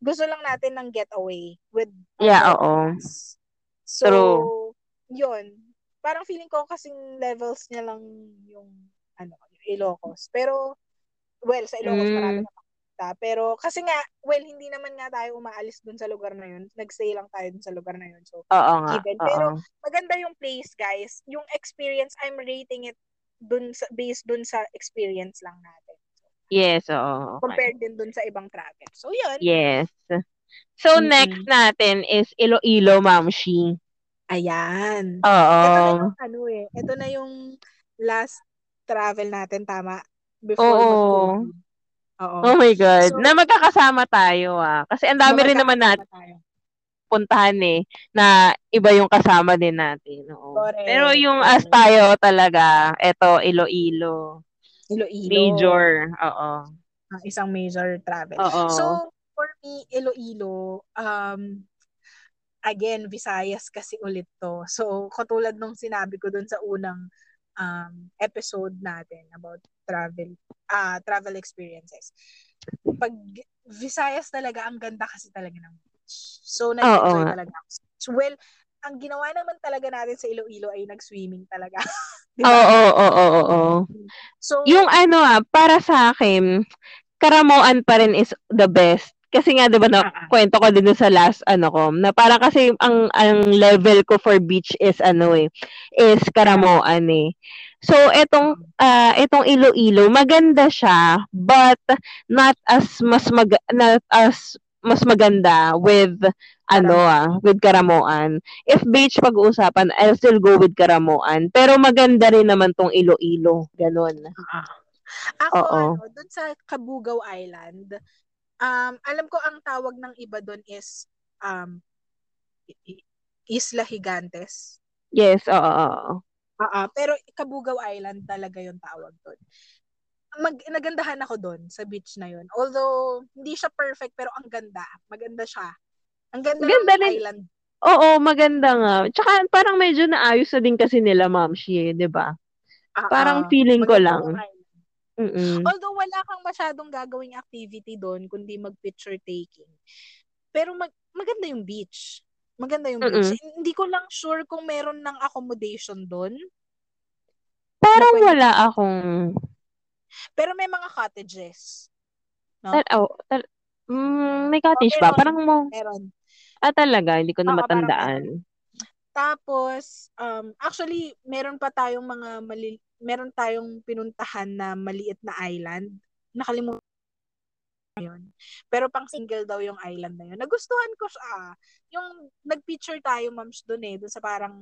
gusto lang natin ng getaway with Yeah, oo. So, True. yun. Parang feeling ko kasing levels niya lang yung ano, yung Ilocos. Pero well, sa Ilocos mm. marami na makita. Pero kasi nga, well, hindi naman nga tayo umaalis dun sa lugar na yun. Nagstay lang tayo dun sa lugar na yun. So, Oo nga. Even. Oo. Pero maganda yung place, guys. Yung experience, I'm rating it dun sa, based dun sa experience lang natin. Yes, oo. Okay. Compared din dun sa ibang travel. So, yun. Yes. So, mm-hmm. next natin is Iloilo, Mamshi. Ayan. Oo. Ito na yung ano eh. Ito na yung last travel natin, tama? Before Oo. mag-COVID. Oo. Oh my God. So, na magkakasama tayo ah. Kasi ang dami rin naman natin tayo. puntahan eh, na iba yung kasama din natin. Oo. Correct. Pero yung as tayo talaga, eto, Iloilo. Iloilo. Major. Oo. Uh, isang major travel. Oo. So, for me, Iloilo, um, again, Visayas kasi ulit to. So, katulad nung sinabi ko dun sa unang um, episode natin about travel uh, travel experiences. Pag Visayas talaga, ang ganda kasi talaga ng beach. So, nag-enjoy oh, talaga ako. Well, ang ginawa naman talaga natin sa Iloilo ay nag-swimming talaga. <laughs> diba? Oo, oo, oo, oo. So, yung ano ah, para sa akin, Karamoan pa rin is the best. Kasi nga 'di ba na uh-huh. kwento ko din sa last ano ko na para kasi ang ang level ko for beach is ano eh is Karamoan eh. So etong uh, etong Iloilo, maganda siya but not as mas mag not as mas maganda with ano ah, with Karamoan. If beach pag-uusapan, I'll still go with Karamoan. Pero maganda rin naman tong Iloilo, ganun. Uh-huh. Ako Oo. ano, doon sa Kabugaw Island, um alam ko ang tawag ng iba doon is um Isla Gigantes. Yes, oo, oo. Oo, pero Kabugaw Island talaga yung tawag doon. Mag nagandahan ako doon sa beach na yun. Although hindi siya perfect pero ang ganda. Maganda siya. Ang ganda, ganda ng rin. island. Oo, maganda nga. Tsaka parang medyo naayos na din kasi nila Ma'am Shie, 'di ba? Parang feeling ko lang. Mm-mm. Although wala kang masyadong gagawing activity doon kundi mag-picture taking. Pero mag maganda yung beach. Maganda yung beach. Mm-mm. Hindi ko lang sure kung meron ng accommodation doon. Parang wala akong... Pero may mga cottages. No? Tal- oh, tal- mm, may cottage oh, meron, ba? Parang mo... Meron. Ah, talaga? Hindi ko na Oo, matandaan. Tapos, um, actually, meron pa tayong mga mali... Meron tayong pinuntahan na maliit na island. Nakalimutan yun. Pero pang single daw yung island na yun. Nagustuhan ko siya. Yung nag-picture tayo, moms, doon eh. Doon sa parang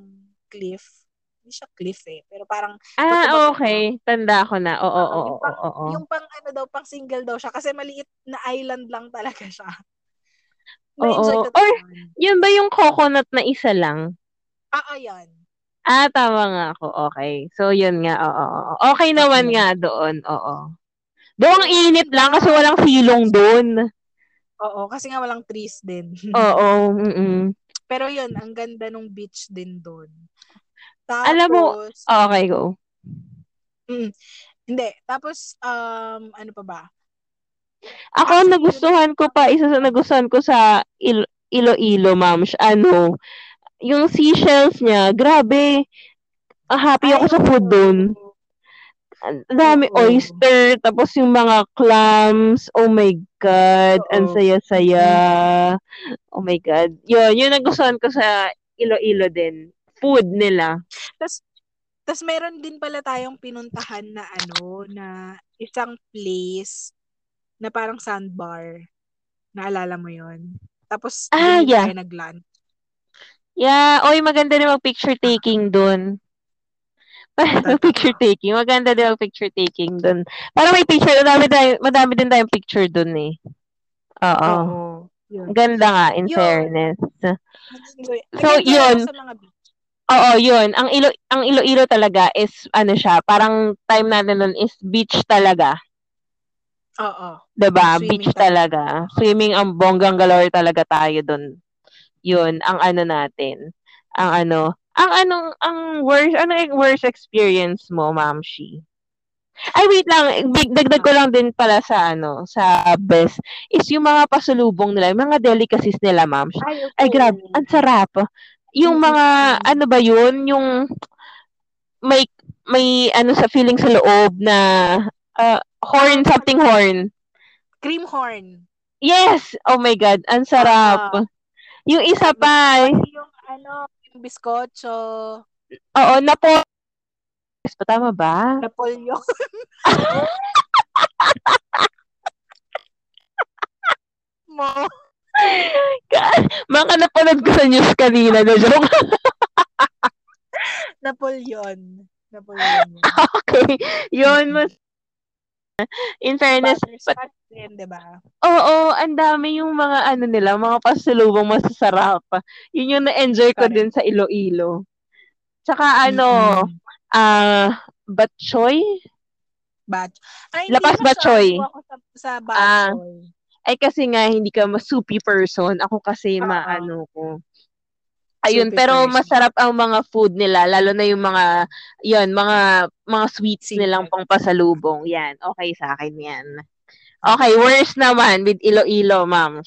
cliff. Hindi siya cliff eh. Pero parang... Ah, okay. Tanda ko na. Oo, oo, oo, oo, oo. Yung pang ano daw, pang single daw siya. Kasi maliit na island lang talaga siya. Oo. Or, yun ba yung coconut na isa lang? Ah, ayan. Ah, tama nga ako. Okay. So, yun nga. Oo. Okay naman okay. nga doon. Oo. Doon init lang kasi walang silong doon. Oo, kasi nga walang trees din. Oo, <laughs> mm Pero yun, ang ganda ng beach din doon. Tapos, Alam mo, oh, okay, go. Mm, hindi. Tapos, um, ano pa ba? Ako, Actually, nagustuhan ko pa, isa sa nagustuhan ko sa Il- Iloilo, ma'am, ano, yung seashells niya, grabe, ah, happy ako sa food doon. Dami Oo. oyster, tapos yung mga clams. Oh my God. Ang saya-saya. Oh my God. Yun, yun ang gustuhan ko sa Iloilo din. Food nila. Tapos, tapos meron din pala tayong pinuntahan na ano, na isang place na parang sandbar. Naalala mo yon Tapos, ah, yeah. tayo nag-lunch. Yeah. Oy, maganda rin mag-picture <laughs> taking doon. Parang picture taking. Maganda din ang picture taking doon. Parang may picture, madami, tayo, madami din tayong picture doon eh. Oo. Oo. Ganda nga, in yun. fairness. So, yun. Oo, yun. Ang ilo ang Iloilo talaga is ano siya, parang time natin doon is beach talaga. Oo. 'Di ba? Beach talaga. talaga. Swimming ang bonggang galore talaga tayo doon. Yun ang ano natin. ang ano, ang anong, ang worst, ano yung worst experience mo, Ma'am Shi? Ay, wait lang. Dagdag ko lang din pala sa ano, sa best, is yung mga pasulubong nila, yung mga delicacies nila, ma'am. Ay, okay. Ay, grabe. Ang sarap. Yung mga, ano ba yun, yung may, may ano sa feeling sa loob na uh, horn, something horn. Cream horn. Yes! Oh my God. Ang sarap. Uh, yung isa pa. Yung ano, yung biskotso. Oo, napo tama ba? Napoleon. <laughs> Mo. <laughs> Mga napanood ko sa news kanina. Na joke. Napoleon. Napoleon. <laughs> okay. Yun, mas In fairness, but, din, 'di ba? Oo, ang dami yung mga ano nila, mga pasalubong masasarap. Yun yung na-enjoy ko Sorry. din sa Iloilo. Tsaka ano, mm-hmm ah, uh, Batchoy? Batch. Ay, Lapas Batchoy. Ako sa, sa Batchoy. Ah, ay kasi nga hindi ka masupi person. Ako kasi uh-huh. maano ko. Ayun, pero masarap ang mga food nila, lalo na yung mga, yon mga, mga sweets nilang pang pasalubong. Yan, okay sa akin yan. Okay, worst naman with Iloilo, ma'am.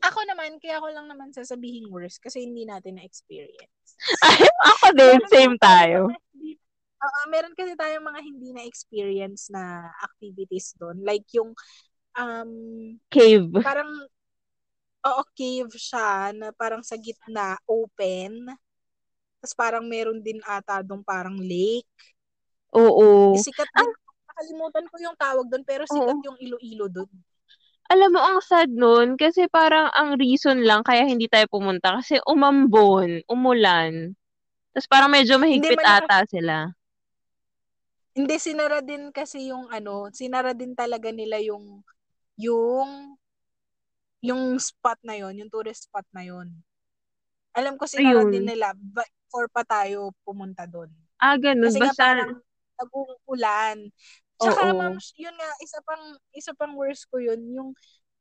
Ako naman, kaya ako lang naman sasabihin worst kasi hindi natin na-experience. <laughs> Ay, ako din, same tayo. Uh, meron kasi tayong mga hindi na-experience na activities doon. Like yung um, cave. Parang oo, cave siya na parang sa gitna, open. Tapos parang meron din ata doon parang lake. Oo. Sikat din. Ah. Nakalimutan ko yung tawag doon pero sikat Oo. yung Iloilo doon. Alam mo, ang sad nun, kasi parang ang reason lang kaya hindi tayo pumunta kasi umambon, umulan. Tapos parang medyo mahigpit malakas, ata sila. Hindi, sinara din kasi yung ano, sinara din talaga nila yung, yung, yung spot na yon yung tourist spot na yon Alam ko sinara din nila, before pa tayo pumunta doon. Ah, ganun. Kasi Basta... parang nag-uulan. Tsaka Oo. ma'am, yun nga isa pang isa pang worst ko yun, yung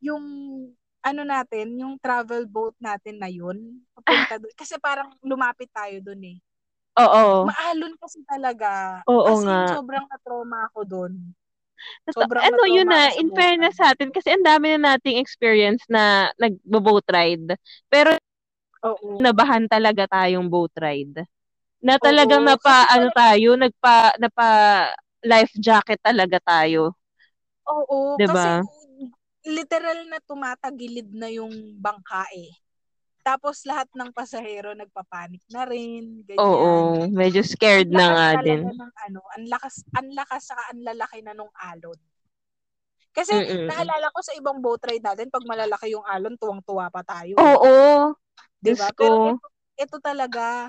yung ano natin, yung travel boat natin na yun, papunta doon. Kasi parang lumapit tayo doon eh. Oo. Maalon kasi talaga. Oo As in, nga. sobrang na-trauma ako doon. Sobrang ano yun na, in fairness sa atin, kasi ang dami na nating experience na nag-boat ride. Pero, Oo. nabahan talaga tayong boat ride. Na talagang Oo. napa, ano tayo, nagpa, napa, life jacket talaga tayo. Oo, diba? kasi literal na tumatagilid na yung bangka eh. Tapos lahat ng pasahero nagpapanik na rin, ganyan. Oo, medyo scared na nga din. Ng, ano, ang lakas, ang lakas saka ang lalaki na nung alon. Kasi Mm-mm. naalala ko sa ibang boat ride natin, pag malalaki yung alon, tuwang-tuwa pa tayo. Oo. Diba? Pero ito, ito talaga,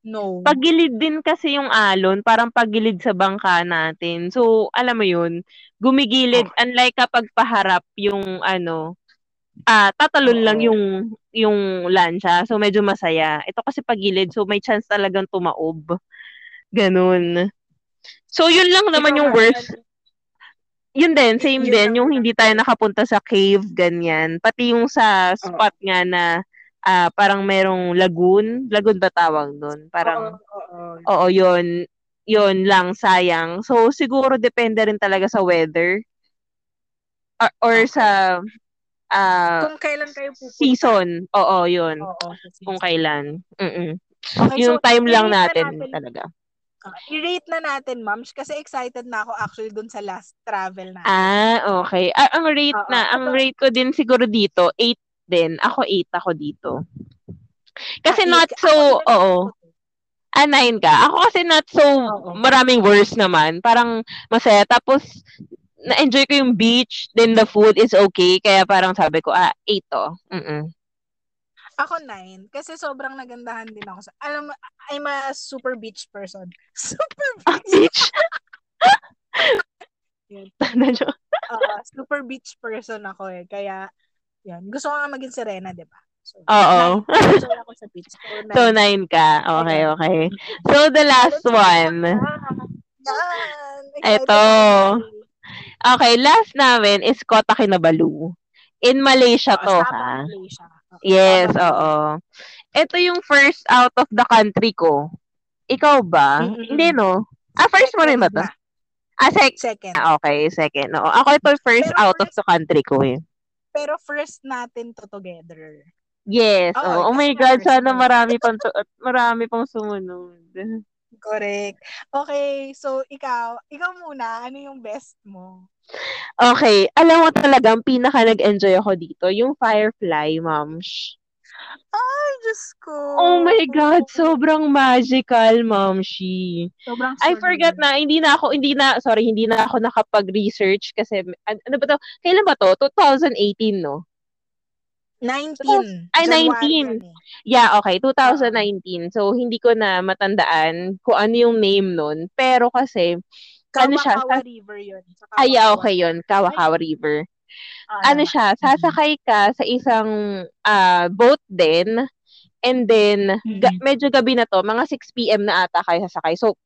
No. Pagilid din kasi yung alon, parang pagilid sa bangka natin. So, alam mo yun, gumigilid, oh. unlike kapag paharap yung ano, ah, tatalon lang yung yung lancha. So, medyo masaya. Ito kasi pagilid, so may chance talagang tumaob. Ganun. So, yun lang naman yung worst. Yun din, same yun din, yung hindi tayo nakapunta sa cave, ganyan. Pati yung sa spot nga na ah uh, parang merong lagoon. Lagoon ba tawag doon? Parang, oo, oo, yun. Yun lang, sayang. So, siguro depende rin talaga sa weather. Or, or sa uh, kung kailan kayo pupunta. Season. Oo, yun. Oo, kung kailan. Mm okay, yung so, time lang natin, natin talaga. Uh, i-rate na natin, ma'am, kasi excited na ako actually dun sa last travel natin. Ah, okay. Ah, ang rate Oo, na, ang rate ko din siguro dito, 8 din. Ako 8 ako dito. Kasi ah, not so, oo. Ah, 9 ka. Ako kasi not so oo. maraming worse naman. Parang masaya. Tapos, na-enjoy ko yung beach, then the food is okay. Kaya parang sabi ko, ah, 8 to. Mm-mm. Ako 9. Kasi sobrang nagandahan din ako. Sa, alam mo, I'm a super beach person. <laughs> Super ah, beach? beach? uh, <laughs> super beach person ako eh. Kaya, yan. Gusto ko nga maging Serena, di ba? So, Oo. Nine, ako sa beach. So, <laughs> nine. so, nine ka. Okay, okay. So, the last one. Yan. Ito. Okay, last namin is Kota Kinabalu. In Malaysia to, ha? Malaysia. Yes, oo. ito yung first out of the country ko. Ikaw ba? Mm-mm. Hindi, no? Ah, first mo rin ba to? Ah, sec- Second. ah, okay, second. No. Ako ito first Pero out of the country ko eh. Pero first natin to together. Yes. Oo, Oh, oh my God, sana marami pang marami pang sumunod. <laughs> Correct. Okay, so ikaw, ikaw muna, ano yung best mo? Okay, alam mo talaga, ang pinaka nag-enjoy ako dito, yung Firefly, moms. Ay, Diyos ko. Oh my God, sobrang magical, momshi. Sobrang I forgot na, hindi na ako, hindi na, sorry, hindi na ako nakapag-research kasi, an- ano ba to? Kailan ba to? 2018, no? 19. Ay, January 19. yan eh. Yeah, okay, 2019. So, hindi ko na matandaan kung ano yung name nun. Pero kasi, Ano siya, Kawakawa sa- River yun. Sa ay, Kawakawa. okay yun, Kawakawa River. Ah, ano siya, sasakay ka sa isang ah, boat din, and then, ga- Mhm. medyo gabi na to, mga 6 p.m. na ata kayo sasakay. So,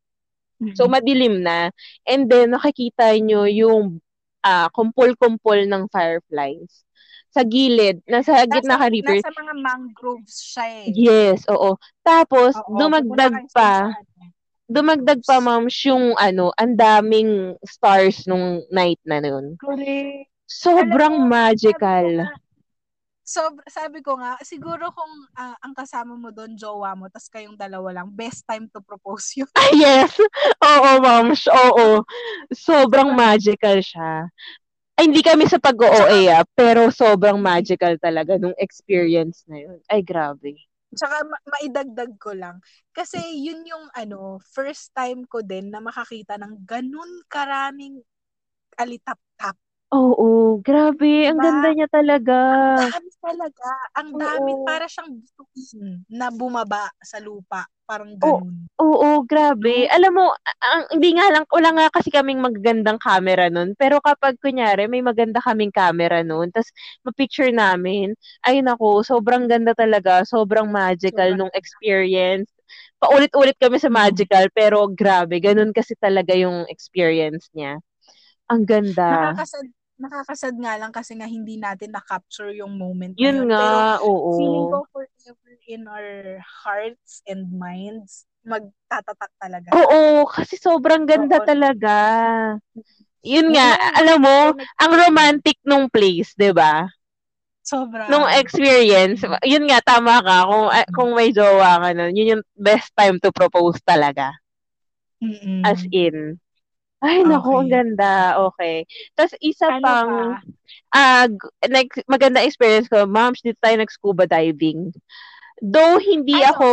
so madilim na. And then, nakikita nyo yung ah, kumpol-kumpol ng fireflies. Sa gilid, nasa gitna ka river. Nasa mga mangroves siya eh. Yes, oo. Tapos, Oo, dumagdag pa, dumagdag pa, ma'am, yung ano, ang daming stars nung night na nun. Correct. Sobrang Alam magical. Sabi ko nga, so, sabi ko nga, siguro kung ah, ang kasama mo doon, jowa mo, tas kayong dalawa lang, best time to propose yun. Ah, <laughs> yes. Oo, ma'am. Oo. Sobrang magical siya. Ay, hindi kami sa pag-OA ah, pero sobrang magical talaga nung experience na yun. Ay, grabe. Tsaka ma- maidagdag ko lang. Kasi yun yung ano, first time ko din na makakita ng ganun karaming alitap-tap. Oo, grabe. Ang Diba? ganda niya talaga. Dami talaga. Ang dami Oo. para siyang bituin na bumaba sa lupa. Parang Oo. ganun. Oo, grabe. Alam mo, a- ang, hindi nga lang, wala nga kasi kaming magagandang camera nun. Pero kapag kunyari, may maganda kaming camera nun, tapos ma-picture namin, ay nako, sobrang ganda talaga. Sobrang magical Sobrang nung experience. Paulit-ulit kami sa Mm. magical, pero grabe, ganun kasi talaga yung experience niya. Ang ganda. Nakakasad, nakakasad nga lang kasi nga hindi natin na-capture yung moment Yun yun. nga, Pero feeling oo. ko forever in our hearts and minds, magtatatak talaga. Oo, kasi sobrang ganda Oo. talaga. Yun nga, alam mo, ang romantic nung place, 'di ba? Sobra. nung experience, yun nga, tama ka, kung, ah, kung may jowa ka nun, yun yung best time to propose talaga. Mm-mm. As in. Ay, naku, ang Okay. ganda. Okay. Tapos, isa ano pang, pa? g- nag- maganda experience ko, ma'am, dito tayo nag-scuba diving. Though, hindi Ay, ako,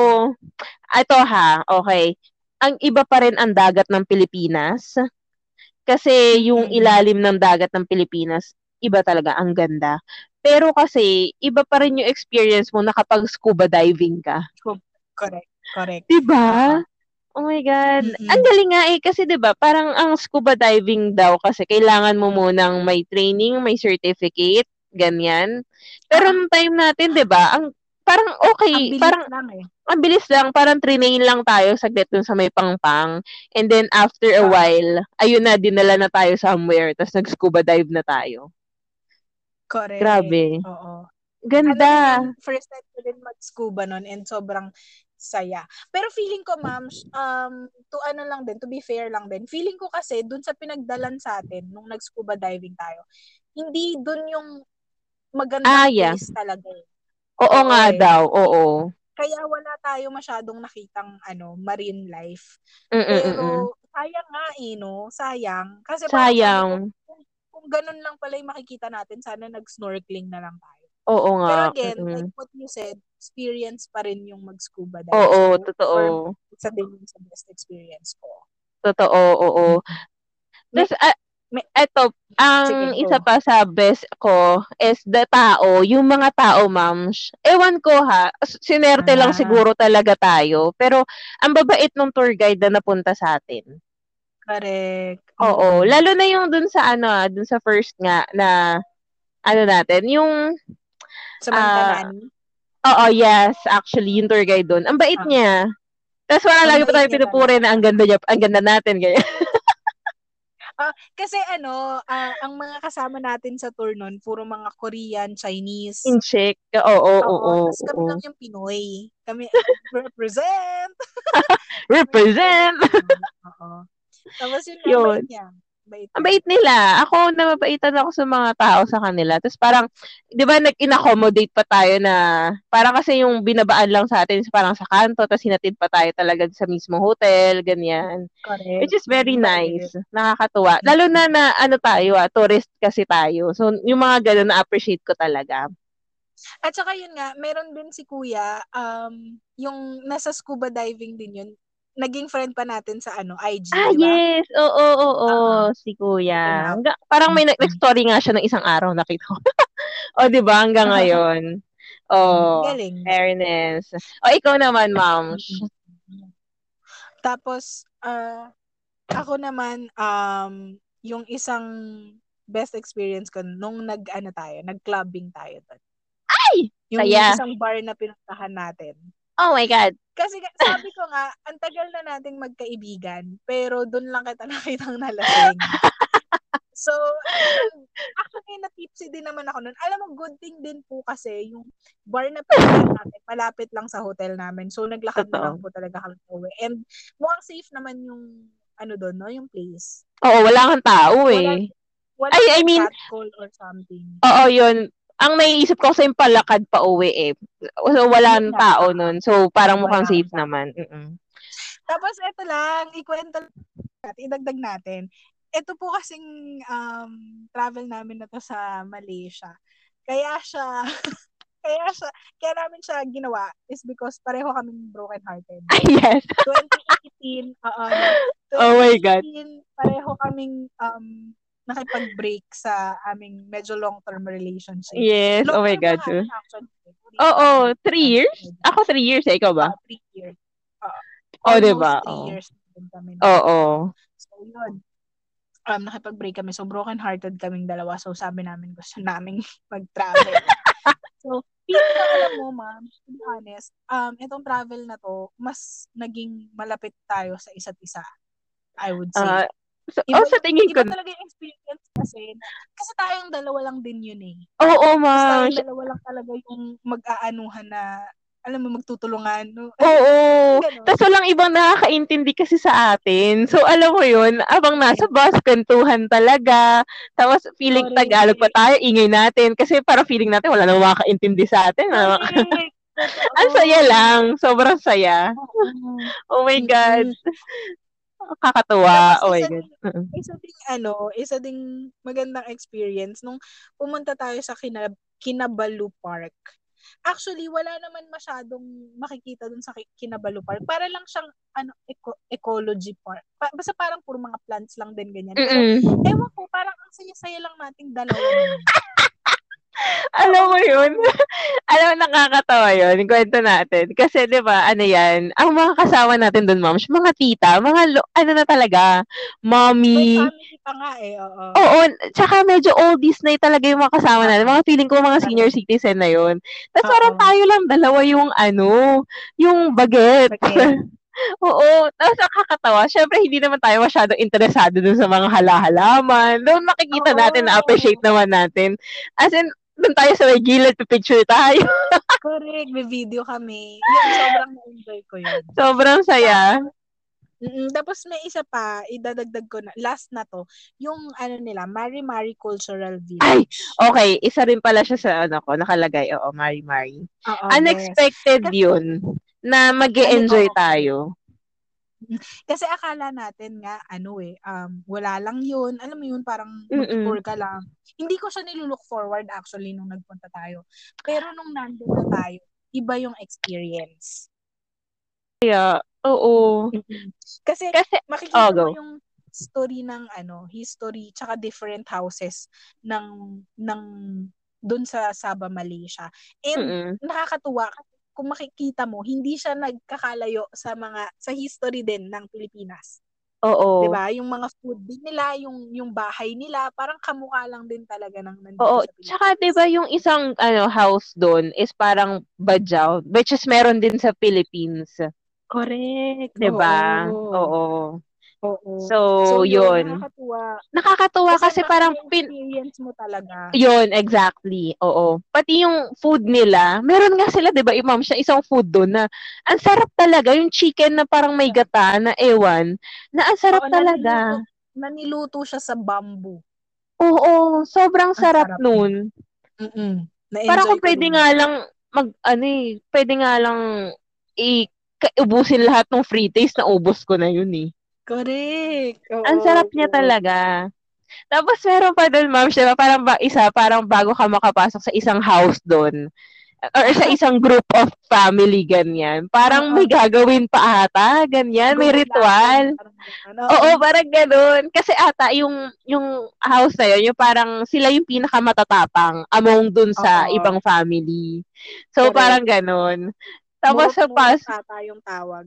ito ha, okay. Ang iba pa rin ang dagat ng Pilipinas. Kasi yung ilalim ng dagat ng Pilipinas, iba talaga, ang ganda. Pero kasi, iba pa rin yung experience mo na kapag scuba diving ka. Correct. Correct. Diba? Oh my God. Mm-mm. Ang galing nga eh, kasi ba parang ang scuba diving daw kasi kailangan mo munang may training, may certificate, ganyan. Pero Ah. nung time natin, ba, ang parang Ang okay, bilis parang lang eh. ang bilis lang, parang trinain lang tayo saglit dun sa may pangpang. And then after a Ah. while, ayun na, dinala na tayo somewhere, tapos nag-scuba dive na tayo. Correct. Grabe. Oo. Ganda. Yun, first time ko din mag-scuba nun and sobrang saya. Pero feeling ko, ma'am, um, to ano lang din, to be fair lang din, feeling ko kasi dun sa pinagdalan sa atin nung nag-scuba diving tayo, hindi dun yung magandang Ah, yeah. place talaga. eh. Oo Oo nga daw, oo. Kaya wala tayo masyadong nakitang ano, marine life. Mm-mm-mm. Pero sayang nga eh, no? Sayang. Kasi parang Sayang. kung, kung ganun lang pala yung makikita natin, sana nag-snorkeling na lang tayo. Oo nga. Pero again, mm-mm. like what you said, experience pa rin yung mag-scuba dive. Oo, So, totoo. Isa din yung sa best experience ko. Totoo, oo. Tapos, may- eto, ang Sige, isa pa sa best ko is the tao, yung mga tao, ma'am. Ewan ko ha, sinerte lang Ah. siguro talaga tayo. Pero, ang babait ng tour guide na napunta sa atin. Correct. Oo, Mm. lalo na yung dun sa ano, ah, dun sa first nga na, ano natin, yung, Sa Mantanani. oo, yes, actually, yung tour guide dun. Ang bait Ah. niya. Tapos, wala lagi pa tayo pinupuri na ang ganda niya, ang ganda natin, ganyan. Uh, <laughs> kasi ano, uh, ang mga kasama natin sa tour nun, puro mga Korean, Chinese. In check. Oo, oo, oo. oo, Tapos kami lang yung Pinoy. Kami, <laughs> represent! <laughs> represent! Oo. Tapos yun, yun. niya. Bait. Ang bait nila. Ako, namabaitan ako sa mga tao sa kanila. Tapos parang, di ba, nag-inaccommodate pa tayo na, parang kasi yung binabaan lang sa atin, parang sa kanto, tapos hinatid pa tayo talaga sa mismo hotel, ganyan. Correct. Which is very nice. Nakakatuwa. Lalo na na, ano tayo, ah, tourist kasi tayo. So, yung mga ganun, na-appreciate ko talaga. At saka yun nga, meron din si Kuya, um, yung nasa scuba diving din yun, naging friend pa natin sa ano, IG, Ah, diba? yes. Oo, oo, oo. Uh-huh. Si Kuya. Hanggang, parang may nag-story nga siya ng isang araw nakita ko. <laughs> o, di ba? Hanggang ngayon. Oh, Galing. fairness. O, ikaw naman, ma'am. Tapos, uh, ako naman, um, yung isang best experience ko nung nag, ano tayo, nag-clubbing tayo doon. Ay! Yung, Saya. yung isang bar na pinuntahan natin. Oh my God. Kasi sabi ko nga, ang tagal na nating magkaibigan, pero doon lang kita <laughs> nakitang nalasing. so, actually, na-tipsy din naman ako noon. Alam mo, good thing din po kasi yung bar na pinuntahan natin, malapit lang sa hotel namin. So, naglakad Totoo. na lang po talaga kami uwi. And mukhang safe naman yung, ano doon, no? Yung place. Oo, wala kang tao eh. Wala, wala Ay, I mean, call or something. Oo, yun ang naiisip ko kasi yung palakad pa uwi eh. So, wala nang tao nun. So, parang mukhang safe naman. Mm-mm. Tapos, ito lang, ikwento natin, idagdag natin. Ito po kasing um, travel namin na to sa Malaysia. Kaya siya, <laughs> kaya siya, kaya namin siya ginawa is because pareho kaming broken hearted. <laughs> yes. 2018, uh, uh, 2018, oh my God. pareho kaming um, nakipag-break sa aming medyo long-term relationship. Yes, long oh my God. Oo, oh, oh, three years? Ako three years, eh, ikaw ba? Uh, three years. Uh, oh, diba? Three oh. years kami. Oo. Oh, oh. So, yun. Um, nakipag-break kami. So, broken-hearted kaming dalawa. So, sabi namin, gusto namin <laughs> mag-travel. so, feeling ko, alam mo, ma'am, to be honest, um, itong travel na to, mas naging malapit tayo sa isa't isa. I would say. Uh, So, iba, oh, sa tingin iba ko. Iba talaga yung experience kasi. Kasi tayong dalawa lang din yun eh. Oo, oh, ma. Kasi tayong dalawa lang talaga yung mag-aanuhan na alam mo, magtutulungan. No? Oo. <laughs> Tapos walang ibang nakakaintindi kasi sa atin. So, alam mo yun, abang nasa bus, kantuhan talaga. Tapos, feeling Sorry. Tagalog pa tayo, ingay natin. Kasi parang feeling natin, wala namang makakaintindi sa atin. Ano? <laughs> Ang saya lang. Sobrang saya. oh my God kakatuwa. oh my God. isa ding ano, isa ding magandang experience nung pumunta tayo sa Kinab Kinabalu Park. Actually, wala naman masyadong makikita dun sa Kinabalu Park. Para lang siyang ano eco- ecology park. Pa- basta parang puro mga plants lang din ganyan. Pero, ewan ko, parang ang saya-saya lang nating dalawa. <laughs> <laughs> Alam mo yun? <laughs> Alam mo, nakakatawa yun. Kwento natin. Kasi, di ba, ano yan, ang mga kasama natin doon, ma'am, mga tita, mga, lo, ano na talaga, mommy. May family pa nga eh, oo. Oo, tsaka medyo oldies na talaga yung mga kasama natin. Mga feeling ko mga senior citizen na yun. Tapos parang tayo lang, dalawa yung ano, yung baget. baget. <laughs> Oo. Tapos nakakatawa. Siyempre, hindi naman tayo masyadong interesado dun sa mga halahalaman. Doon makikita Oo. natin, na-appreciate naman natin. As in, doon tayo sa may gilid, picture tayo. <laughs> Correct, may video kami. Yun, sobrang na-enjoy ko yun. Sobrang saya. Mm-mm. Tapos may isa pa, idadagdag ko na, last na to, yung ano nila, Mari Mari Cultural Village. Ay, okay, isa rin pala siya sa ano ko, nakalagay, oo, Mari Mari. Oo, Unexpected yes. yun, na mag enjoy tayo. <laughs> Kasi akala natin nga, ano eh, um, wala lang yun. Alam mo yun, parang mag-tour ka lang. Hindi ko siya nilulook forward actually nung nagpunta tayo. Pero nung nandun na tayo, iba yung experience. Yeah, oo. Kasi, Kasi makikita oh, mo yung story ng ano, history tsaka different houses ng ng doon sa Sabah, Malaysia. And Mm-mm. nakakatuwa kasi kung makikita mo, hindi siya nagkakalayo sa mga sa history din ng Pilipinas. Oo. 'Di ba? Yung mga food din nila, yung yung bahay nila, parang kamukha lang din talaga ng nandito Oo. sa Pilipinas. Tsaka 'di ba yung isang ano house doon is parang Badjao, which is meron din sa Philippines. Correct. 'Di ba? Oo. Oo. Oo. So, So, yun, yun. nakakatuwa. Nakakatuwa kasi, Kasi parang pin, experience mo talaga. yun, exactly. Oo. Pati yung food nila, meron nga sila, di ba, imam siya, isang food doon na, ang sarap talaga, yung chicken na parang may gata na ewan, na ang sarap Oo, talaga. Naniluto, naniluto siya sa bamboo. Oo, sobrang Ang sarap sarap. nun. Mm-mm. Na-enjoy Parang kung pwede nga lang, mag, ano eh, pwede nga lang, i, ubusin lahat ng free taste, na ubos ko na yun eh. Correct. Oo, Ang sarap niya oo. talaga. Tapos meron pa doon, ma'am, siya, parang ba, isa, parang bago ka makapasok sa isang house doon, or sa <laughs> isang group of family, ganyan. Parang may gagawin pa ata, ganyan, may ritual. Oo, parang ganun. Kasi ata, yung, yung house na yun, yung parang sila yung pinakamatatapang among dun sa Oo. ibang family. So, Correct. parang ganun. Tapos sa pas, Murot-murot ata yung tawag.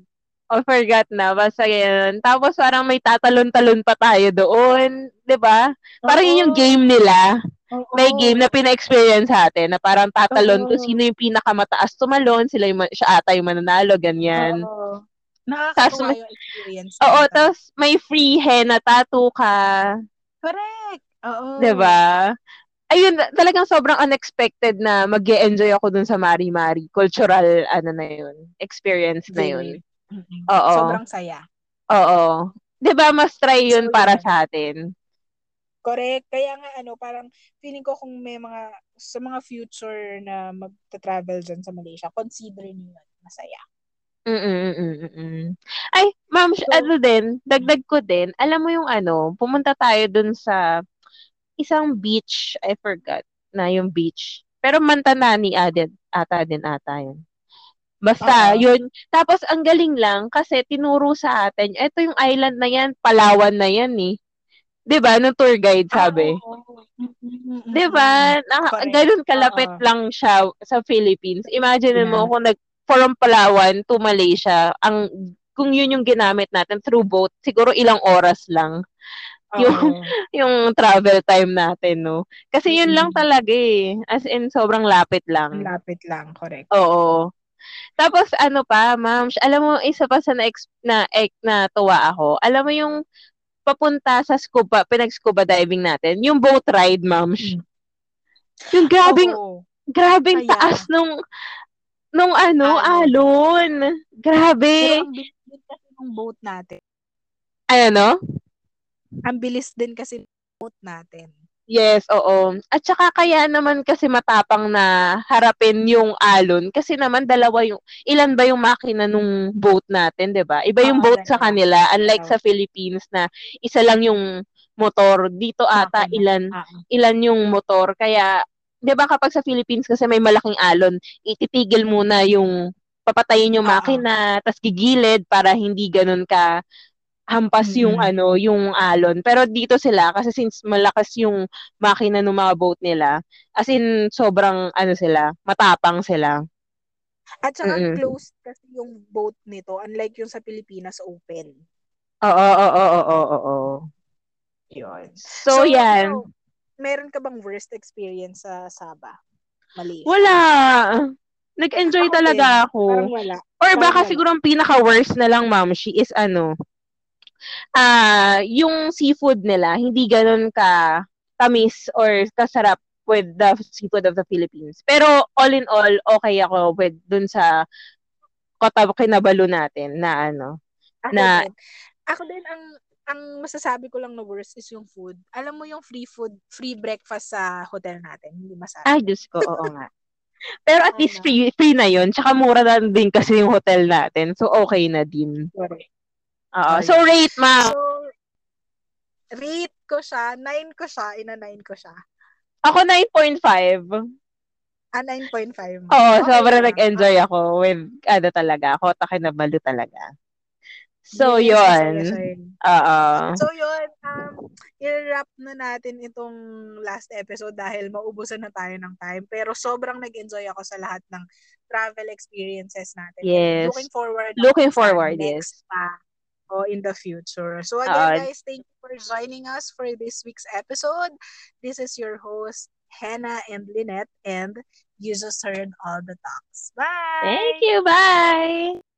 Oh, forgot na, basta yun. Tapos parang may tatalon-talon pa tayo doon, ba? Parang yun yung game nila. Oo. May game na pina-experience natin na parang tatalon Oo. kung sino yung pinakamataas tumalon, sila yung, ma- siya ata yung mananalo, ganyan. Oo. Nakakatuwa yung experience. Oo, tapos may free henna tattoo ka, Correct. Oo. 'di ba? Ayun, talagang sobrang unexpected na mag enjoy ako dun sa Mari Mari. Cultural, ano na yun, experience na yun. Oo. Sobrang saya. Oo. 'Di ba mas try yun So, para yun. sa atin? Correct. Kaya nga ano, parang feeling ko kung may mga sa mga future na magta-travel dyan sa Malaysia, consider niyo yun. Masaya. Mm-mm-mm-mm. Ay, ma'am, So- ano din, dagdag ko din, alam mo yung ano, pumunta tayo dun sa isang beach, I forgot na yung beach. Pero Mantanani added, ata din ata yun. Basta, Oo. yun. Tapos, ang galing lang kasi tinuro sa atin, eto yung island na yan, Palawan na yan eh. 'Di ba Nung tour guide sabi. Ah, oo. Mm-mm-mm-mm. 'Di ba? Na, Correct. ganun kalapit Oo. lang siya sa Philippines. Imagine mo Yeah. kung nag from Palawan to Malaysia, ang kung yun yung ginamit natin through boat, siguro ilang oras lang <laughs> yung- Oo. yung travel time natin, no? Kasi yun lang Mm. talaga eh. As in, sobrang lapit Ang lang. lapit lang, correct. Oo. Tapos ano pa, ma'am, alam mo, isa pa sa na, na, na tuwa ako, alam mo yung papunta sa scuba, pinag-scuba diving natin, yung boat ride, ma'am. Mm. Yung grabing, Oo. grabing Kaya. taas nung, nung ano, Alon. alon. Grabe. Pero ang bilis din kasi ng boat natin. Ano? Ang bilis din kasi ng boat natin. Yes, oo. At saka kaya naman kasi matapang na harapin yung alon kasi naman dalawa yung ilan ba yung makina nung boat natin, 'di ba? Iba yung Oo, boat sa dalawa. kanila unlike Oo. sa Philippines na isa lang yung motor. Dito ata Makina. ilan Ah, ilan yung motor kaya 'di ba kapag sa Philippines kasi may malaking alon, ititigil muna yung papatayin yung makina, tas gigilid para hindi ganun ka hampas yung Mm-mm. ano, yung alon. Pero dito sila kasi since malakas yung makina ng mga boat nila, as in sobrang ano sila, matapang sila. At saka Mm-mm. closed kasi yung boat nito unlike yung sa Pilipinas open. Oo, oo, oo, oo, oo. Yun. So, yan. ikaw, meron ka bang worst experience sa Sabah? Malaysia? Wala. Nag-enjoy Ako talaga din. ako. Parang wala. Or parang baka wala. siguro ang pinaka-worst na lang, ma'am, she is ano, ah, yung seafood nila, hindi ganun ka tamis or kasarap with the seafood of the Philippines. Pero all in all, okay ako with dun sa kota kinabalo natin na ano. Ako na- din. Ako din, ang ang masasabi ko lang na worst is yung food. Alam mo yung free food, free breakfast sa hotel natin. Hindi masarap. Ay, Diyos ko, oo nga. <laughs> Pero at least free, free na yun. Tsaka mura na din kasi yung hotel natin. So, okay na din. Correct. Oo. So, rate, ma'am. So, rate ko siya, 9 ko siya, ina-9 ko siya. Ako 9.5. Ah, 9.5. Oo, Okay sobrang lang. nag-enjoy ako with, ano talaga, ako, takinabalo talaga. So, Yes, yun. Oo. So yun, um, i-wrap na natin itong last episode dahil maubusan na tayo ng time. Pero sobrang nag-enjoy ako sa lahat ng travel experiences natin. Yes. Looking forward. Looking forward, next pa o in the future. So again, guys, thank you for joining us for this week's episode. This is your host, Hannah and Lynette, and you just heard all the talks. Bye! Thank you. Bye!